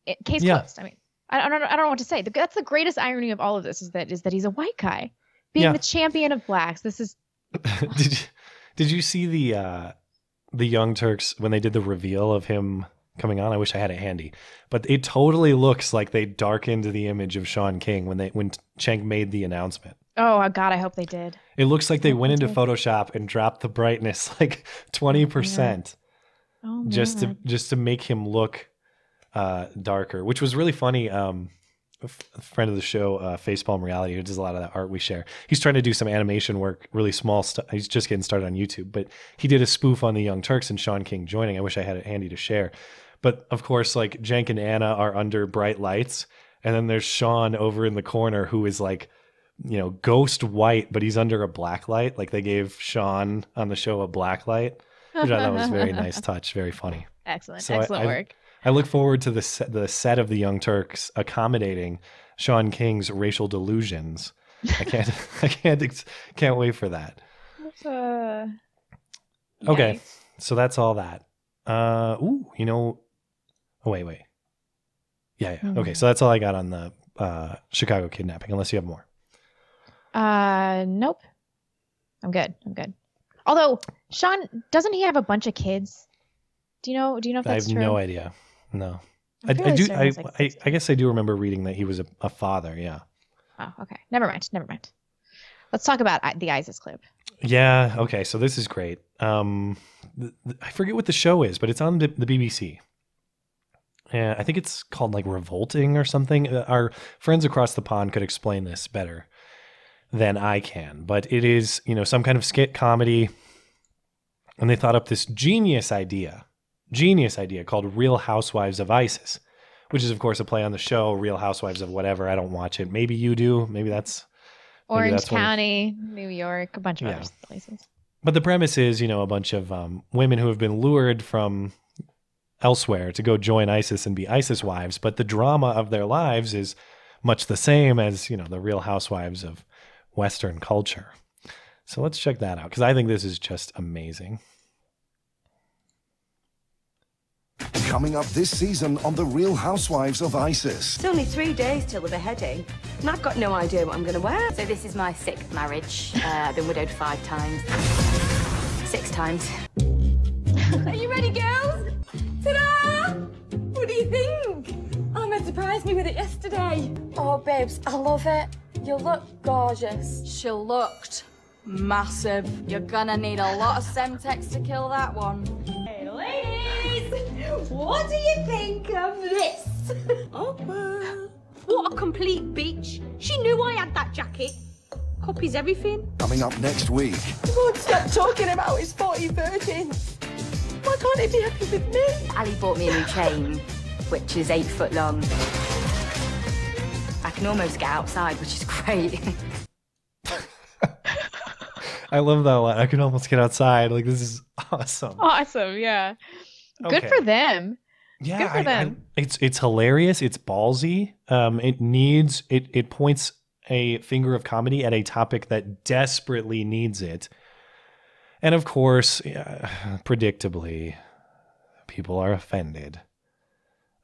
It, case Yeah. closed. I mean, I, I don't. know- I don't know what to say. The, that's the greatest irony of all of this is that is that he's a white guy being Yeah. the champion of blacks. This is did you did you see the uh, the Young Turks when they did the reveal of him coming on? I wish I had it handy, but it totally looks like they darkened the image of Shaun King when they when Cenk made the announcement. oh God. I hope they did. It looks like they went into Photoshop and dropped the brightness like twenty percent. Oh just to just to make him look uh, darker, which was really funny. Um, a friend of the show, uh, Facepalm Reality, who does a lot of that art we share. He's trying to do some animation work, really small stuff. He's just getting started on YouTube, but he did a spoof on the Young Turks and Shaun King joining. I wish I had it handy to share. But of course, like Cenk and Anna are under bright lights, and then there's Shaun over in the corner who is like, you know, ghost white, but he's under a black light. Like they gave Shaun on the show a black light, which I thought was a very nice touch, very funny. Excellent. So Excellent I- work. I look forward to the set, the set of the Young Turks accommodating Shaun King's racial delusions. I can't I can't can't wait for that. Uh, Okay, so that's all that. Uh, ooh, you know, oh wait, wait, yeah, yeah. Okay, Mhm. so that's all I got on the uh, Chicago kidnapping. Unless you have more. Uh, nope. I'm good. I'm good. Although Shaun doesn't he have a bunch of kids? Do you know? Do you know if I that's have true? no idea. No, I, I do. I, like I I guess I do remember reading that he was a, a father. Yeah. Oh, okay. Never mind. Never mind. Let's talk about the ISIS clip. Yeah. Okay. So this is great. Um, th- th- I forget what the show is, but it's on the, the BBC. Yeah, I think it's called like Revolting or something. Uh, Our friends across the pond could explain this better than I can, but it is you know some kind of skit comedy, and they thought up this genius idea, genius idea called Real Housewives of ISIS, which is of course a play on the show Real Housewives of whatever. I don't watch it. Maybe you do. Maybe that's maybe Orange that's one of- County, New York, a bunch of Yeah. other places. But the premise is, you know, a bunch of um, women who have been lured from elsewhere to go join ISIS and be ISIS wives, but the drama of their lives is much the same as, you know, the real housewives of Western culture. So let's check that out because I think this is just amazing. Coming up this season on The Real Housewives of ISIS. It's only three days till the beheading, and I've got no idea what I'm going to wear. So this is my sixth marriage. Uh, I've been widowed five times. Six times. Are you ready, girls? Ta-da! What do you think? Oh, man surprised me with it yesterday. Oh, babes, I love it. You look gorgeous. She looked massive. You're gonna need a lot of Semtex to kill that one. Hey, ladies! What do you think of this? Opa. What a complete bitch. She knew I had that jacket. Copies everything. Coming up next week. He won't stop talking about his 40 virgin. Why can't he be happy with me? Ali bought me a new chain, which is eight foot long. I can almost get outside, which is great. I love that a lot. I can almost get outside. Like, this is awesome. Awesome, yeah. Good for them. Yeah, Good for I- I- them. it's it's hilarious. It's ballsy. Um, it needs it. It points a finger of comedy at a topic that desperately needs it. And of course, yeah, predictably, people are offended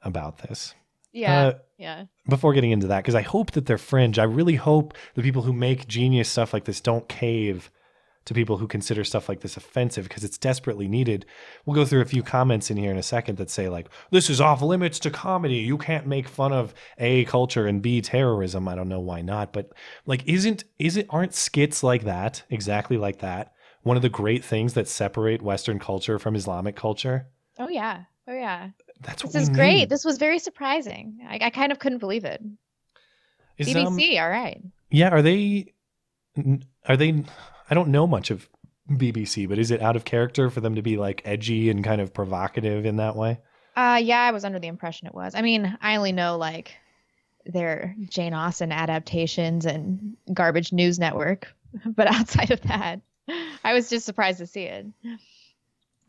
about this. Yeah. Uh, yeah. Before getting into that, because I hope that they're fringe. I really hope the people who make genius stuff like this don't cave to people who consider stuff like this offensive because it's desperately needed. We'll go through a few comments in here in a second that say like this is off limits to comedy. You can't make fun of A culture and B terrorism. I don't know why not, but like isn't is it aren't skits like that, exactly like that, one of the great things that separate western culture from Islamic culture? Oh yeah. Oh yeah. That's This is great. This was very surprising. I, I kind of couldn't believe it. Is, um, BBC, all right. Yeah, are they are they I don't know much of BBC, but is it out of character for them to be like edgy and kind of provocative in that way? Uh yeah, I was under the impression it was. I mean, I only know like their Jane Austen adaptations and Garbage News Network, but outside of that, I was just surprised to see it.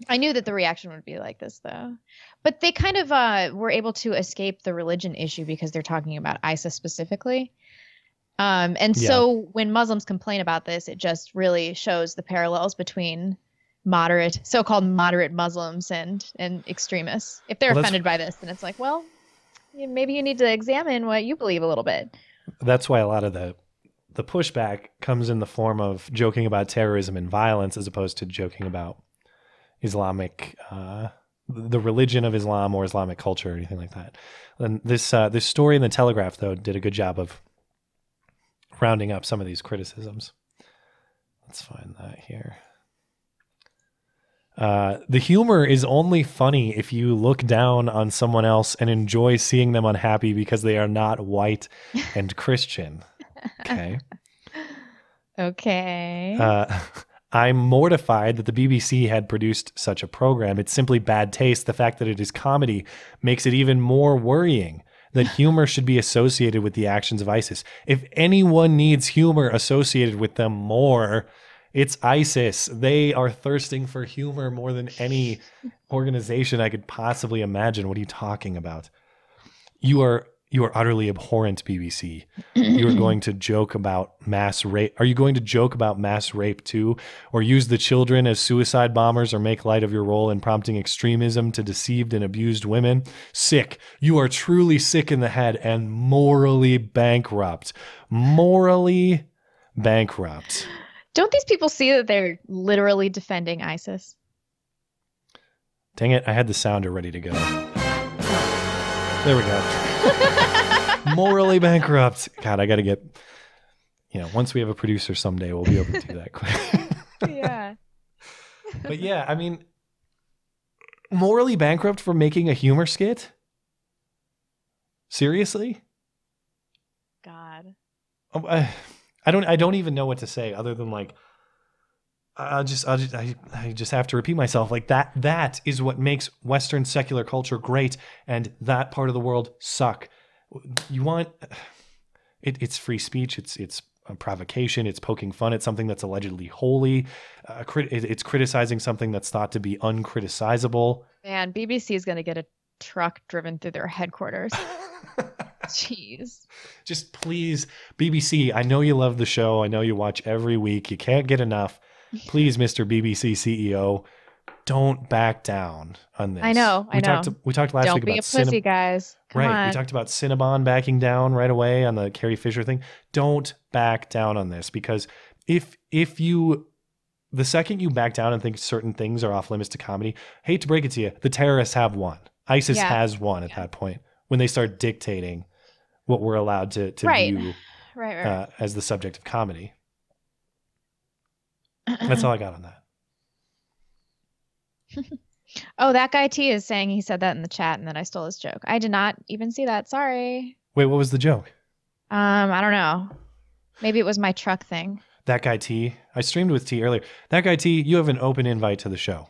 I knew that the reaction would be like this though. But they kind of uh were able to escape the religion issue because they're talking about ISIS specifically. Um and Yeah. so when Muslims complain about this, it just really shows the parallels between moderate so-called moderate Muslims and and extremists. If they're Well, offended by this, then it's like, well, maybe you need to examine what you believe a little bit. That's why a lot of the the pushback comes in the form of joking about terrorism and violence as opposed to joking about Islamic uh the religion of Islam or Islamic culture or anything like that. And this uh, this story in the Telegraph though did a good job of rounding up some of these criticisms. Let's find that here. Uh, the humor is only funny if you look down on someone else and enjoy seeing them unhappy because they are not white and Christian. Okay. Okay. Uh, I'm mortified that the BBC had produced such a program. It's simply bad taste. The fact that it is comedy makes it even more worrying that humor should be associated with the actions of ISIS. If anyone needs humor associated with them more, it's ISIS. They are thirsting for humor more than any organization I could possibly imagine. What are you talking about? You are you are utterly abhorrent, BBC. you are going to joke about mass rape. Are you going to joke about mass rape too, or use the children as suicide bombers, or make light of your role in prompting extremism to deceived and abused women? Sick. You are truly sick in the head and morally bankrupt. Morally bankrupt. Don't these people see that they're literally defending ISIS? Dang it! I had the sounder ready to go. There we go. Morally bankrupt. God, I got to get. You know, once we have a producer someday, we'll be able to do that quick. yeah. but yeah, I mean, morally bankrupt for making a humor skit. Seriously? God. Oh, I, I don't. I don't even know what to say other than like. I'll just, I'll just I, I just have to repeat myself. Like that, that is what makes Western secular culture great, and that part of the world suck. You want it, it's free speech. It's it's a provocation. It's poking fun at something that's allegedly holy. Uh, crit, it's criticizing something that's thought to be uncriticizable. Man, BBC is going to get a truck driven through their headquarters. Jeez. Just please, BBC. I know you love the show. I know you watch every week. You can't get enough. Please, Mr. BBC CEO, don't back down on this. I know. I we know. Talked we talked last Don't week be about a pussy, guys. Come right. on. We talked about Cinnabon backing down right away on the Carrie Fisher thing. Don't back down on this because if if you the second you back down and think certain things are off limits to comedy, hate to break it to you, the terrorists have won. ISIS Yeah. has won at that point when they start dictating what we're allowed to to Right. view Right, right. uh, as the subject of comedy. That's all I got on that. oh, that guy T is saying he said that in the chat and then I stole his joke. I did not even see that. Sorry. Wait, what was the joke? Um, I don't know. Maybe it was my truck thing. That guy T. I streamed with T earlier. That guy T. You have an open invite to the show.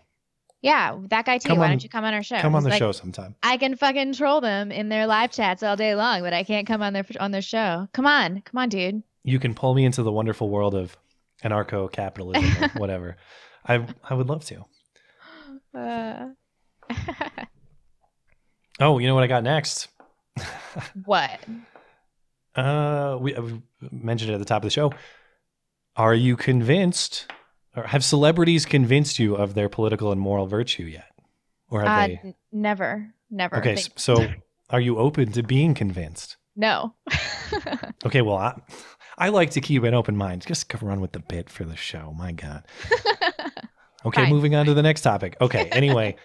Yeah, that guy T. Come Why on- don't you come on our show? Come on He's the like, show sometime. I can fucking troll them in their live chats all day long, but I can't come on their on their show. Come on, come on, dude. you can pull me into the wonderful world of anarcho capitalism or whatever. I I would love to. Uh, Oh, you know what I got next? what? Uh, we, we mentioned it at the top of the show. Are you convinced, or have celebrities convinced you of their political and moral virtue yet, or have Uh, they? n- never, never. Okay, so are you open to being convinced? no. Okay, well, I, I like to keep an open mind. Just go run with the bit for the show. My God. Okay, Fine, moving on to the next topic. Okay, anyway,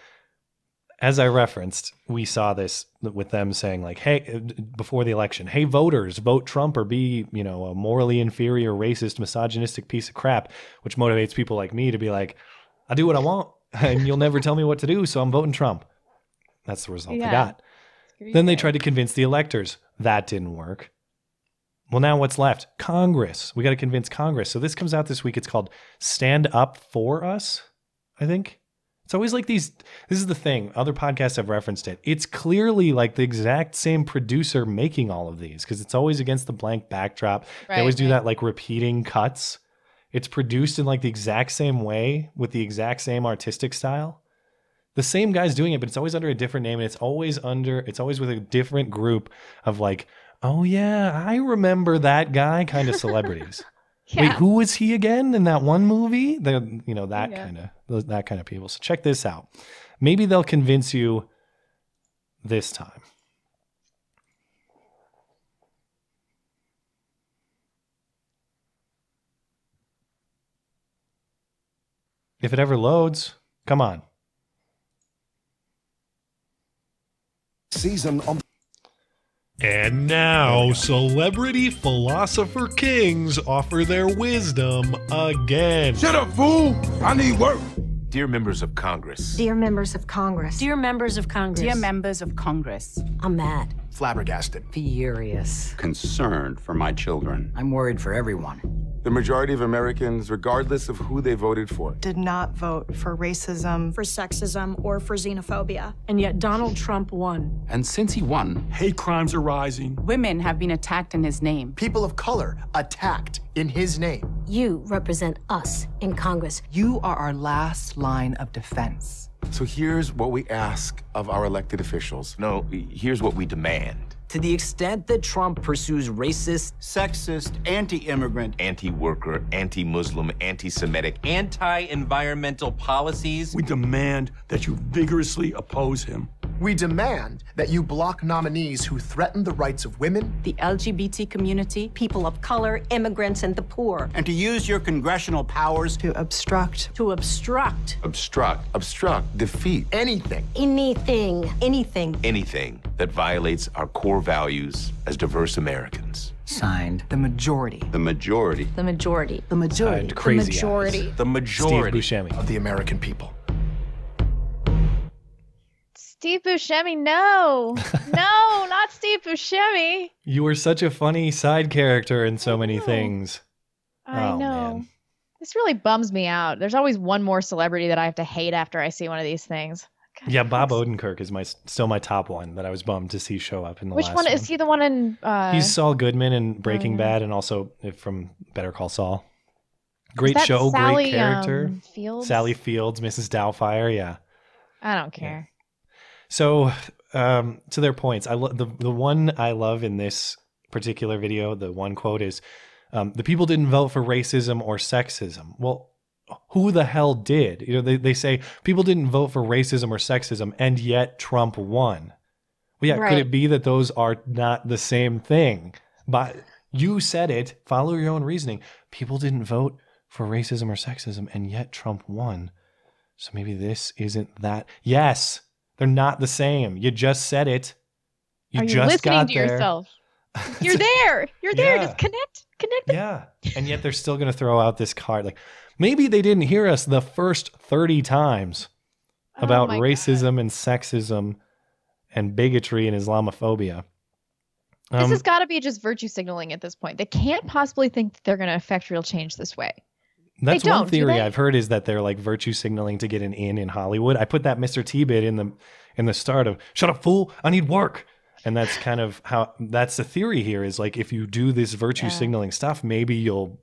as I referenced, we saw this with them saying like, "Hey, uh, before the election, hey voters, vote Trump or be, you know, a morally inferior, racist, misogynistic piece of crap," which motivates people like me to be like, "I do what I want, and you'll never tell me what to do, so I'm voting Trump." That's the result they got. Then they tried to convince the electors. That didn't work. Well, now what's left? Congress. We got to convince Congress. So this comes out this week. It's called Stand Up For Us, I think. It's always like these. This is the thing. Other podcasts have referenced it. It's clearly like the exact same producer making all of these because it's always against the blank backdrop. they always do right. that like repeating cuts. It's produced in like the exact same way with the exact same artistic style the same guy's doing it, but it's always under a different name, and it's always under it's always with a different group of like, oh yeah, I remember that guy kind of celebrities. Wait, who was he again in that one movie? The you know that Yeah. kind of that kind of people. So check this out. Maybe they'll convince you this time. If it ever loads, come on. Season on And now, celebrity philosopher kings offer their wisdom again. Shut up, fool! I need work. Dear members of Congress, Dear members of Congress. Dear members of Congress. Dear members of Congress. I'm mad. flabbergasted. Furious. concerned for my children. I'm worried for everyone. The majority of Americans, regardless of who they voted for, did not vote for racism, for sexism, or for xenophobia. And yet Donald Trump won. And since he won, hate crimes are rising. Women have been attacked in his name. People of color attacked in his name. You represent us in Congress. You are our last line of defense. So here's what we ask of our elected officials. No, here's what we demand. To the extent that Trump pursues racist, sexist, anti immigrant, anti worker, anti Muslim, anti Semitic, anti environmental policies, we demand that you vigorously oppose him. We demand that you block nominees who threaten the rights of women, the LGBT community, people of color, immigrants, and the poor. And to use your congressional powers to obstruct. To obstruct. Obstruct, obstruct, defeat. Anything. Anything. Anything. anything that violates our core values as diverse Americans. Signed. The majority. the majority The majority. The majority. Signed crazy the majority. eyes. The majority Steve Buscemi. Of the American people. Steve Buscemi, no, no, not Steve Buscemi. You were such a funny side character in so many things. I Oh, know. man. This really bums me out. There's always one more celebrity that I have to hate after I see one of these things. Yeah, Bob Odenkirk is my still my top one that I was bummed to see show up in the last. Which last one is he? The one in? Uh, He's Saul Goodman in Breaking yeah. Bad and also from Better Call Saul. Great show, Sally, great character. um, Fields? Sally Fields, Mrs. Doubtfire, yeah. I don't care. So, um, to their points, I the the one I love in this particular video, the one quote is, um, "The people didn't vote for racism or sexism." Well, who the hell did? You know, they they say people didn't vote for racism or sexism, and yet Trump won. Well, yeah, could it be that those are not the same thing? But you said it. Follow your own reasoning. People didn't vote for racism or sexism, and yet Trump won. So maybe this isn't that. Yes, they're not the same. You just said it. You Are you just listening got to there. yourself? You're there. You're there. Yeah. Just connect. Connect. Yeah. And yet they're still going to throw out this card. Like maybe they didn't hear us the first 30 times about Oh racism and sexism and bigotry and Islamophobia. This Um, has got to be just virtue signaling at this point. They can't possibly think that they're going to affect real change this way. That's one theory? I've heard is that they're like virtue signaling to get an in in Hollywood. I put that Mr. T bit in the in the start of "Shut up, fool! I need work," and that's kind of how that's the theory here. Is like if you do this virtue Yeah. signaling stuff, maybe you'll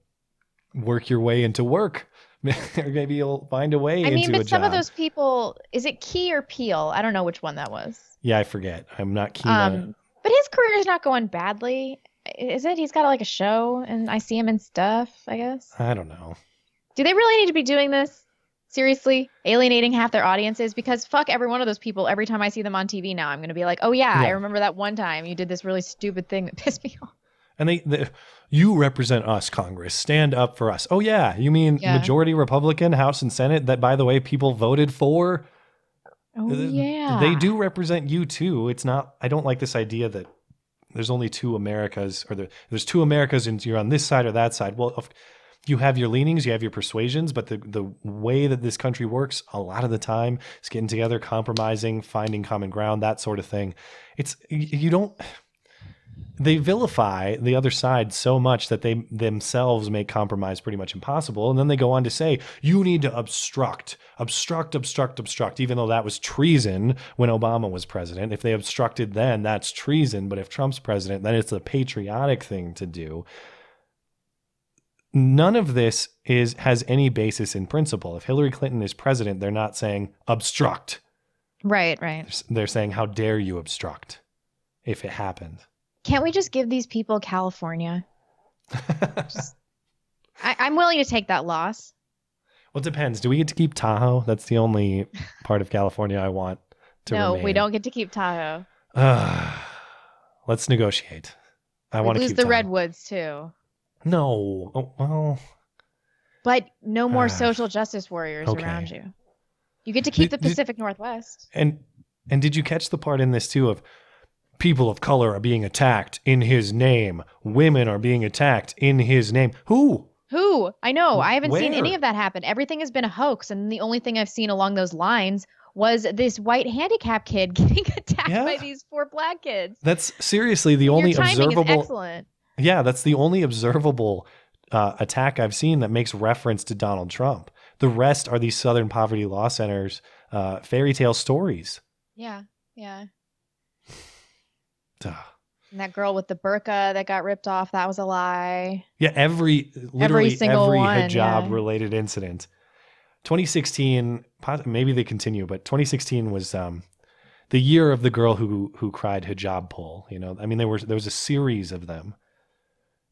work your way into work, or maybe you'll find a way I mean, but some job. of those people, is it Key or Peele? I don't know which one that was. Yeah, I forget. I'm not keen on it. Um, but his career is not going badly, is it? He's got like a show, and I see him in stuff. I guess. I don't know. Do they really need to be doing this? Seriously, alienating half their audiences because fuck every one of those people. Every time I see them on TV now, I'm gonna be like, oh yeah, I remember that one time you did this really stupid thing that pissed me off. And they, they, you represent us, Congress. Stand up for us. Oh yeah, you mean Yeah. majority Republican, House and Senate? That, by the way, people voted for. Oh yeah, They do represent you too. It's not. I don't like this idea that there's only two Americas, or there, there's two Americas, and you're on this side or that side. Well, of, you have your leanings, you have your persuasions, but the the way that this country works, a lot of the time, is getting together, compromising, finding common ground, that sort of thing. It's you don't. They vilify the other side so much that they themselves make compromise pretty much impossible. And then they go on to say, you need to obstruct, obstruct, obstruct, obstruct, even though that was treason when Obama was president. If they obstructed then, that's treason. But if Trump's president, then it's a patriotic thing to do. None of this is has any basis in principle. If Hillary Clinton is president, they're not saying obstruct. right, right. They're saying, how dare you obstruct if it happened. Can't we just give these people California? Just- I, I'm willing to take that loss. Well, it depends. Do we get to keep Tahoe? That's the only part of California I want to no, remain. we don't get to keep Tahoe. Let's negotiate. I we want to lose keep the Tahoe. redwoods too. No. Oh, well, But no more ah. social justice warriors Okay. around you. You get to keep the Did- did- Pacific Northwest. and and did you catch the part in this too of people of color are being attacked in his name, women are being attacked in his name? Who? Who? I know. I haven't seen any of that happen. Everything has been a hoax. And the only thing I've seen along those lines was this white handicap kid getting attacked Yeah. by these four black kids. That's seriously the only Your timing is observable. Yeah, that's the only observable uh, attack I've seen that makes reference to Donald Trump. The rest are these Southern Poverty Law Centers uh, fairy tale stories. Yeah. Yeah. Duh. And that girl with the burqa that got ripped off, that was a lie. Yeah, every literally every, single one, hijab yeah. related incident. 2016, maybe they continue, but 2016 was um, the year of the girl who who cried hijab pull. You know, I mean, there was there was a series of them.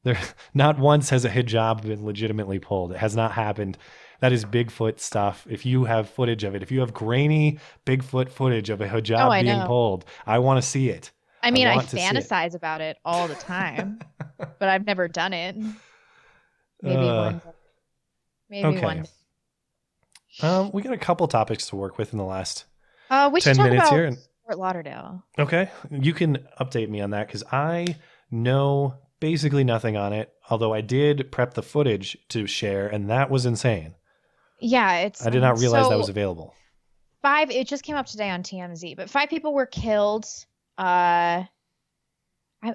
There, not once has a hijab been legitimately pulled. It has not happened. That is Bigfoot stuff. If you have footage of it, if you have grainy Bigfoot footage of a hijab Oh, being know. pulled, I want to see it. I mean, I, want to it. fantasize about it all the time, but I've never done it. Maybe Uh, one. day. Maybe okay. one. day. Um, we got a couple topics to work with in the last Uh, we 10 talk minutes about here. and- Fort Lauderdale. Okay. You can update me on that because I know basically nothing on it. Although I did prep the footage to share, and that was insane. Yeah, it's. I did not um, realize that was available. Five. It just came up today on TMZ, but five people were killed. Uh,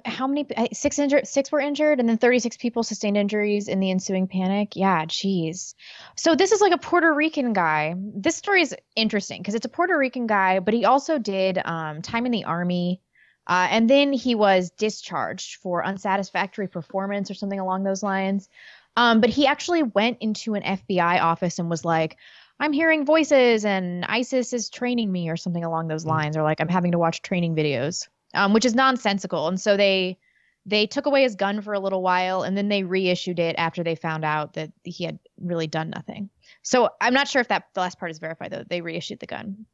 how many? Six injured. Six were injured, and then 36 people sustained injuries in the ensuing panic. Yeah, jeez. So this is like a Puerto Rican guy. This story is interesting because it's a Puerto Rican guy, but he also did um, time in the army. Uh, and then he was discharged for unsatisfactory performance or something along those lines. Um, but he actually went into an FBI office and was like, I'm hearing voices and ISIS is training me or something along those lines, or like I'm having to watch training videos, um, which is nonsensical. And so they they took away his gun for a little while and then they reissued it after they found out that he had really done nothing. So I'm not sure if that the last part is verified though. They reissued the gun.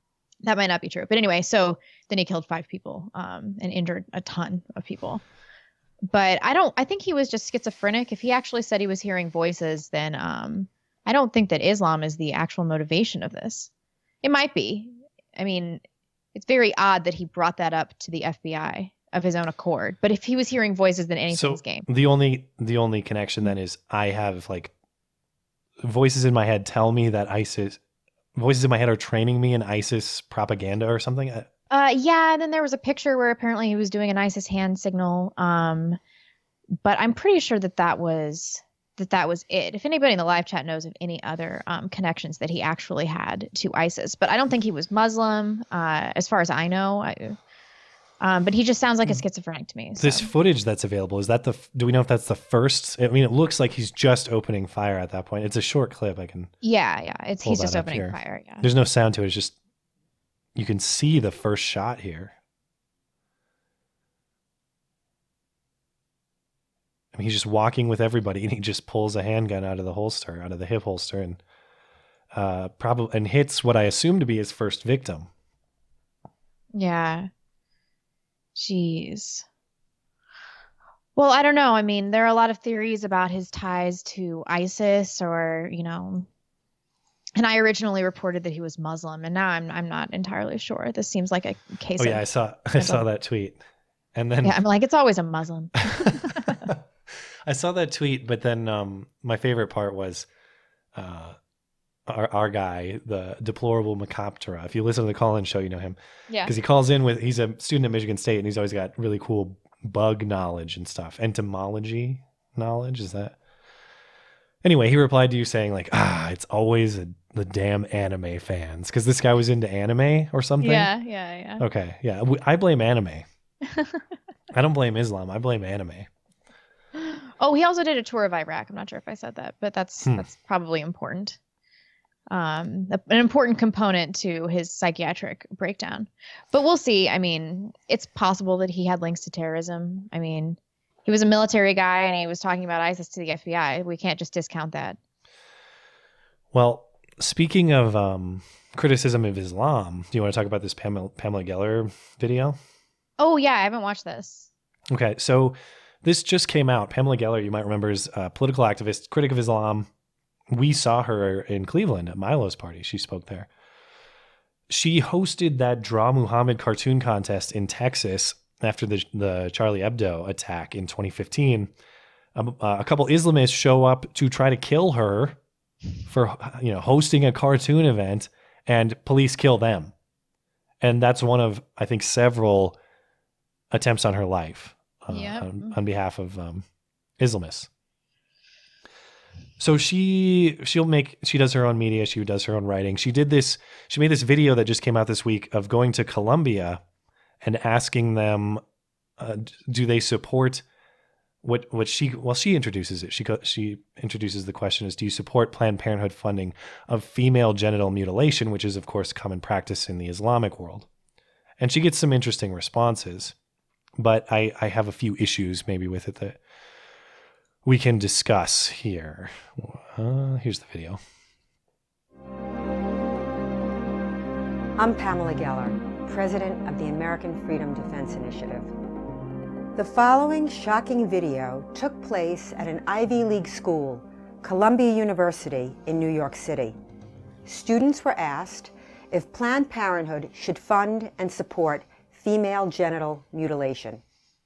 That might not be true. But anyway, so then he killed five people um, and injured a ton of people. But I don't I think he was just schizophrenic. If he actually said he was hearing voices, then um, I don't think that Islam is the actual motivation of this. It might be. I mean, it's very odd that he brought that up to the FBI of his own accord. But if he was hearing voices, then anything's so game. the only the only connection then is I have like voices in my head tell me that ISIS voices in my head are training me in ISIS propaganda or something. Uh, yeah, and then there was a picture where apparently he was doing an ISIS hand signal. Um, but I'm pretty sure that that was that that was it. If anybody in the live chat knows of any other um, connections that he actually had to ISIS, but I don't think he was Muslim, uh, as far as I know. I, um, but he just sounds like a schizophrenic to me. So. This footage that's available is that the do we know if that's the first? I mean, it looks like he's just opening fire at that point. It's a short clip. I can yeah, yeah, it's he's just opening here. fire. Yeah. There's no sound to it. It's just you can see the first shot here. I mean, he's just walking with everybody, and he just pulls a handgun out of the holster, out of the hip holster, and uh, probably and hits what I assume to be his first victim. Yeah. Jeez. Well, I don't know. I mean, there are a lot of theories about his ties to ISIS or, you know, and I originally reported that he was Muslim, and now I'm I'm not entirely sure. This seems like a case Oh yeah, I saw I saw that tweet, and then Yeah, I'm like, it's always a Muslim. I saw that tweet, but then um, my favorite part was uh, our our guy, the deplorable Macoptera. If you listen to the call-in show, you know him. Yeah. Because he calls in with he's a student at Michigan State, and he's always got really cool bug knowledge and stuff. Entomology knowledge is that. Anyway, he replied to you saying like, "Ah, it's always a, the damn anime fans," because this guy was into anime or something. Yeah, yeah, yeah. Okay, yeah. I blame anime. I don't blame Islam. I blame anime. Oh, he also did a tour of Iraq. I'm not sure if I said that, but that's Hmm. that's probably important. Um, an important component to his psychiatric breakdown. But we'll see. I mean, it's possible that he had links to terrorism. I mean, he was a military guy and he was talking about ISIS to the FBI. We can't just discount that. Well, speaking of um, criticism of Islam, do you want to talk about this Pamela, Pamela Geller video? Oh yeah, I haven't watched this. Okay, so this just came out. Pamela Geller, you might remember, is a political activist, critic of Islam. We saw her in Cleveland at Milo's party. She spoke there. She hosted that Draw Muhammad cartoon contest in Texas after the, the Charlie Hebdo attack in 2015. Um, uh, a couple Islamists show up to try to kill her for you know hosting a cartoon event, and police kill them. And that's one of I think several attempts on her life uh, Yep. on, on behalf of um, Islamists. So she she'll make she does her own media, she does her own writing. She did this she made this video that just came out this week of going to Columbia and asking them uh, do they support what what she well she introduces it. She she introduces the question is do you support Planned Parenthood funding of female genital mutilation, which is of course common practice in the Islamic world. And she gets some interesting responses, but I I have a few issues maybe with it that we can discuss here. Uh, here's the video. I'm Pamela Geller, President of the American Freedom Defense Initiative. The following shocking video took place at an Ivy League school, Columbia University in New York City. Students were asked if Planned Parenthood should fund and support female genital mutilation.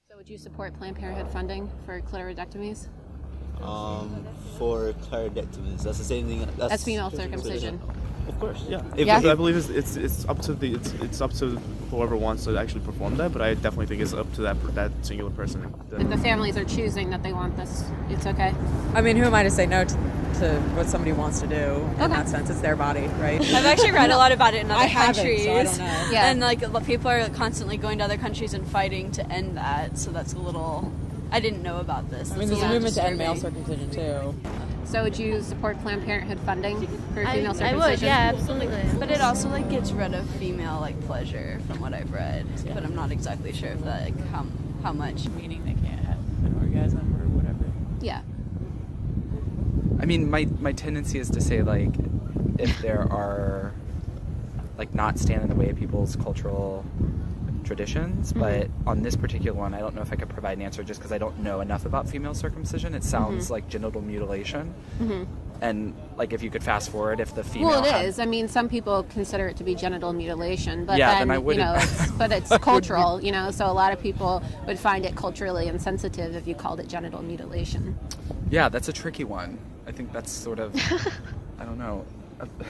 So would you support Planned Parenthood funding for clitoridectomies? Um, for claridectomies. That's the same thing. That's, That's female circumcision. Of course, yeah. If, Yeah. I believe it's, it's it's up to the it's it's up to whoever wants to actually perform that, but I definitely think it's up to that that singular person. If the families are choosing that they want this, it's okay. I mean, who am I to say no to, to what somebody wants to do in that sense? It's their body, right? I've actually read a lot about it in other I countries. so I don't know. Yeah. And like people are constantly going to other countries and fighting to end that. So that's a little. I didn't know about this. I mean, there's a movement to end male circumcision too. So would you support Planned Parenthood funding for I, female I circumcision? would, yeah, absolutely. But it also like gets rid of female like pleasure from what I've read. But I'm not exactly sure if that like how how much. Meaning they can't have an orgasm or whatever. Yeah. I mean, my my tendency is to say like, if there are, like, not stand in the way of people's cultural traditions. Mhm. But on this particular one, I don't know if I could provide an answer just because I don't know enough about female circumcision. It sounds Mhm. like genital mutilation, Mhm. and like if you could fast forward, if the female Well, it had- is. I mean, some people consider it to be genital mutilation, but Yeah, then, then I you know, it's, but it's cultural, you know. So a lot of people would find it culturally insensitive if you called it genital mutilation. Yeah, that's a tricky one. I think that's sort of, I don't know. uh,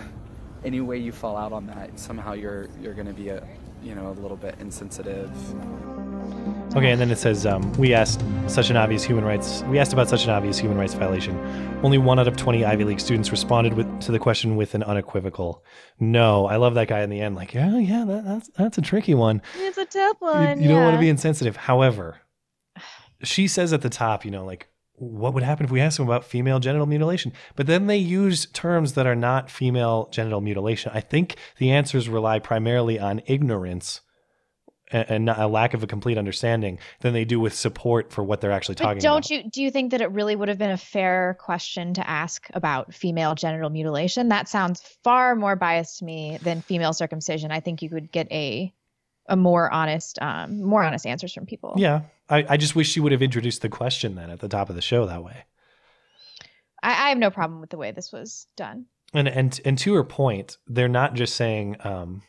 Any way you fall out on that, somehow you're you're going to be a, you know, a little bit insensitive. Okay, and then it says um, we asked such an obvious human rights. We asked about such an obvious human rights violation. Only one out of twenty Ivy League students responded with, to the question with an unequivocal no. I love that guy in the end. Like, yeah, yeah, that, that's that's a tricky one. It's a tough You, one. you don't want to be insensitive. However, she says at the top, you know, like, what would happen if we asked them about female genital mutilation? But then they use terms that are not female genital mutilation. I think the answers rely primarily on ignorance and, a lack of a complete understanding than they do with support for what they're actually But talking don't about. you do you think that it really would have been a fair question to ask about female genital mutilation? That sounds far more biased to me than female circumcision. I think you could get a a more honest um more honest answers from people. Yeah. I, I just wish she would have introduced the question then at the top of the show that way. I, I have no problem with the way this was done. And and and to her point, they're not just saying um,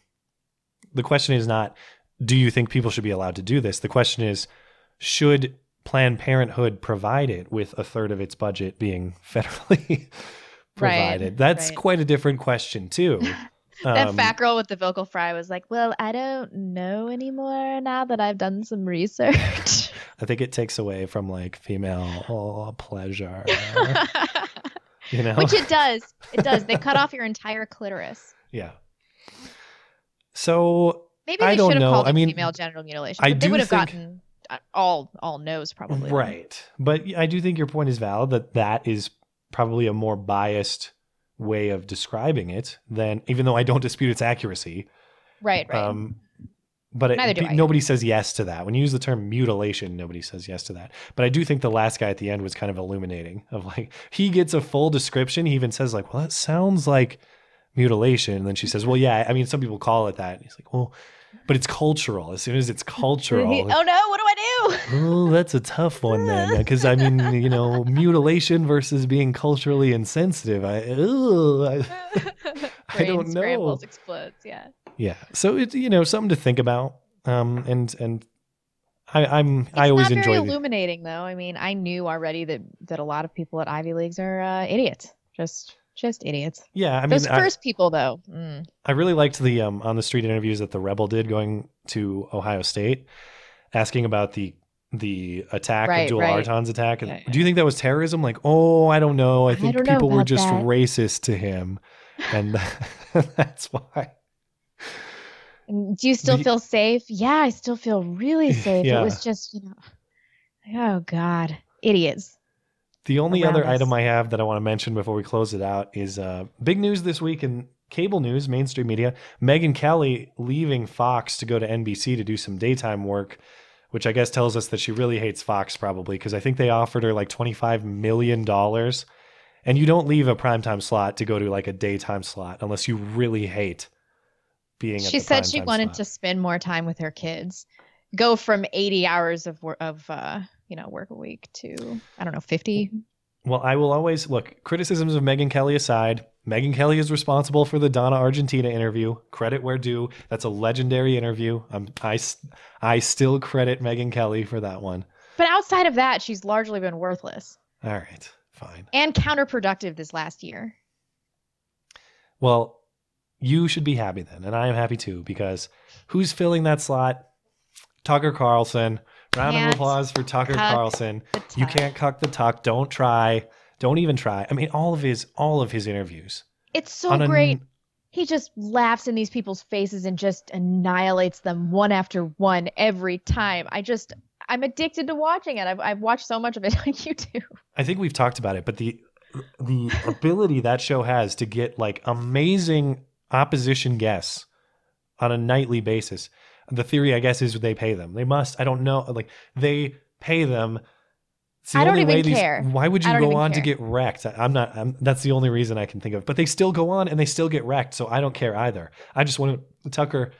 the question is not do you think people should be allowed to do this? The question is should Planned Parenthood provide it with a third of its budget being federally provided? That's right. quite a different question too. that Um, fat girl with the vocal fry was like, "Well, I don't know anymore now that I've done some research." I think it takes away from like female oh, pleasure. you know, Which it does. It does. They cut off your entire clitoris. yeah. So Maybe I they should have know. called I it mean, female genital mutilation. I they would have think- gotten uh, all all no's probably. Right. But I do think your point is valid that that is probably a more biased way of describing it then even though I don't dispute its accuracy. Right. Right. Um, but it, Neither do pe- I. nobody says yes to that. When you use the term mutilation, nobody says yes to that. But I do think the last guy at the end was kind of illuminating. Of like, he gets a full description. He even says like, "Well, that sounds like mutilation." And then she says, "Well, yeah. I mean, some people call it that." And he's like, "Well, but it's cultural. As soon as it's cultural, He- oh no! What do I do? Oh, that's a tough one then, because I mean, you know, mutilation versus being culturally insensitive. I, I, I don't know. scrambles, explodes. Yeah. Yeah, so it's you know something to think about. Um, and and I, I'm I always Not very enjoy. The, illuminating though. I mean, I knew already that that a lot of people at Ivy Leagues are uh, idiots. Just just idiots. yeah, I mean, Those I, first people though. mm. I really liked the um on the street interviews that the Rebel did going to Ohio State, asking about the the attack, Right, Abdul right. Artan's attack. And Yeah, Do you think that was terrorism? Like, oh, I don't know. I think don't people were just that. racist to him, and that's why. Do you still The- feel safe? Yeah, I still feel really safe. Yeah. It was just, you know, oh God, idiots. The only other us. item I have that I want to mention before we close it out is uh, big news this week in cable news, mainstream media. Megyn Kelly leaving Fox to go to NBC to do some daytime work, which I guess tells us that she really hates Fox probably because I think they offered her like $25 million. And you don't leave a primetime slot to go to like a daytime slot unless you really hate being at She said she wanted slot. to spend more time with her kids, go from 80 hours of work of uh, you know, work a week to I don't know, 50. Well, I will always look criticisms of Megyn Kelly aside. Megyn Kelly is responsible for the Donna Argentina interview. Credit where due. That's a legendary interview. I'm, I, s- I still credit Megyn Kelly for that one. But outside of that, she's largely been worthless. All right. fine. And counterproductive this last year. Well, you should be happy then, and I am happy too because who's filling that slot? Tucker Carlson. Round Can't of applause for Tucker Carlson. You can't cuck the tuck. Don't try. Don't even try. I mean, all of his all of his interviews. It's so a- great. He just laughs in these people's faces and just annihilates them one after one every time. I just, I'm addicted to watching it. I've, I've watched so much of it on YouTube. I think we've talked about it, but the the ability that show has to get like amazing opposition guests on a nightly basis. The theory, I guess, is they pay them. They must. I don't know. Like they pay them. It's the I don't only even these- care. Why would you go on to get wrecked? I- I'm not. I'm, that's the only reason I can think of. But they still go on and they still get wrecked. So I don't care either. I just want to Tucker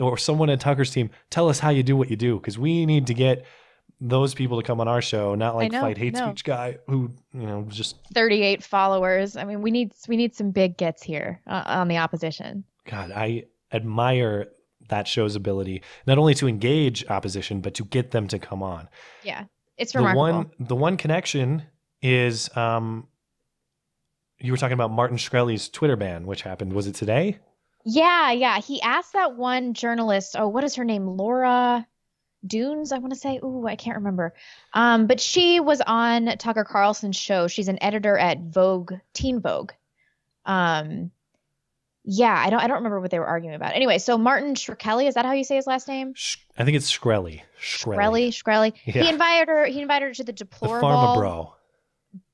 or someone at Tucker's team tell us how you do what you do because we need to get those people to come on our show, not like know, fight hate speech guy who you know just 38 followers. I mean, we need, we need some big gets here uh, on the opposition. God, I admire that show's ability not only to engage opposition but to get them to come on. Yeah. It's remarkable. The one the one connection is um you were talking about Martin Shkreli's Twitter ban, which happened. Was it today? Yeah, yeah. He asked that one journalist, oh, what is her name? Laura Dunes, I want to say. Ooh, I can't remember. Um, but she was on Tucker Carlson's show. She's an editor at Vogue, Teen Vogue. Um, yeah, I don't I don't remember what they were arguing about. Anyway, so Martin Shkreli, is that how you say his last name? I think it's Shkreli. Shkreli, Shkreli. Yeah. He invited her. He invited her to the The deplorable Pharma Bro.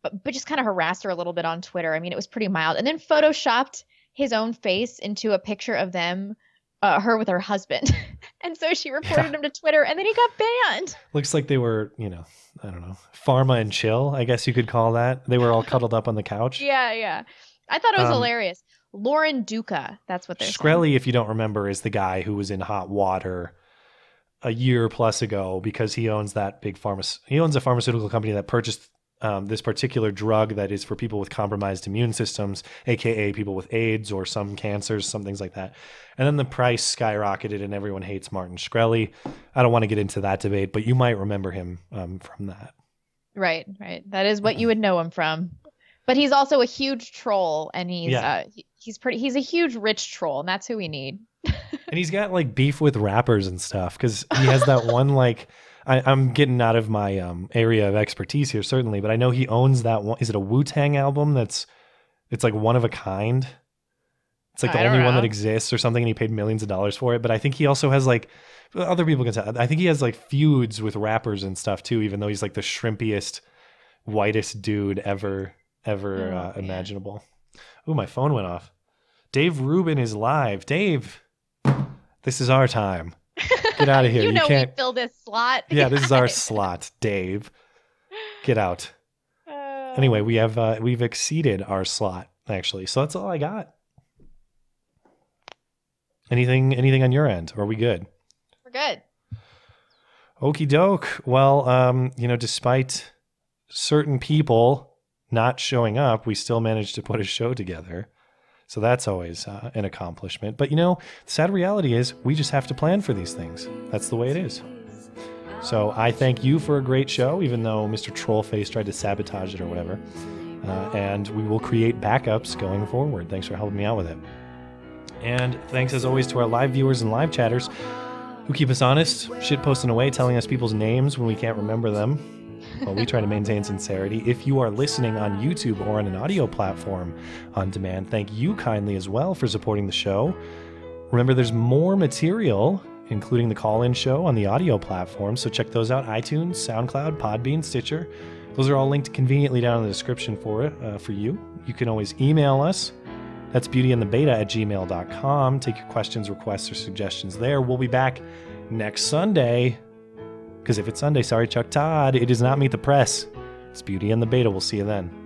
but, but just kind of harassed her a little bit on Twitter. I mean, it was pretty mild. And then photoshopped his own face into a picture of them, uh, her with her husband. and so she reported him to Twitter, and then he got banned. Looks like they were, you know, I don't know, pharma and chill, I guess you could call that. They were all cuddled up on the couch. Yeah, yeah. I thought it was Um, hilarious. Lauren Duca, that's what they're saying. Shkreli, if you don't remember, is the guy who was in hot water a year plus ago because he owns that big pharma. He owns a pharmaceutical company that purchased um, this particular drug that is for people with compromised immune systems, aka people with AIDS or some cancers, some things like that. And then the price skyrocketed, and everyone hates Martin Shkreli. I don't want to get into that debate, but you might remember him um, from that. Right, right. That is what you would know him from. But he's also a huge troll, and he's Yeah. uh, he- he's pretty. He's a huge rich troll, and that's who we need. and he's got like beef with rappers and stuff because he has that one like I, I'm getting out of my um, area of expertise here certainly, but I know he owns that one. Is it a Wu Tang album that's it's like one of a kind? It's like the only one that exists or something, and he paid millions of dollars for it. But I think he also has like other people can tell. I think he has like feuds with rappers and stuff too, even though he's like the shrimpiest, whitest dude ever ever Oh, uh, imaginable. Ooh, my phone went off. Dave Rubin is live. Dave, this is our time. Get out of here. you you know can't. we fill this slot. Yeah, this is our slot, Dave. Get out. Anyway, we have uh, we've exceeded our slot actually, so that's all I got. Anything anything on your end? Or are we good? We're good. Okie doke. Well, um, you know, despite certain people not showing up, we still managed to put a show together. So that's always uh, an accomplishment. But you know, the sad reality is we just have to plan for these things. That's the way it is. So I thank you for a great show, even though Mr. Trollface tried to sabotage it or whatever. Uh, and we will create backups going forward. Thanks for helping me out with it. And thanks as always to our live viewers and live chatters who keep us honest, shitposting away, telling us people's names when we can't remember them. While we try to maintain sincerity. If you are listening on YouTube or on an audio platform on demand, thank you kindly as well for supporting the show. Remember, there's more material, including the call in show on the audio platform, so check those out iTunes, SoundCloud, Podbean, Stitcher. Those are all linked conveniently down in the description for it uh, for you. You can always email us. That's beautyandthebeta at gmail.com. Take your questions, requests, or suggestions there. We'll be back next Sunday. Because if it's Sunday, sorry, Chuck Todd, it is not Meet the Press. It's Beauty and the Beta. We'll see you then.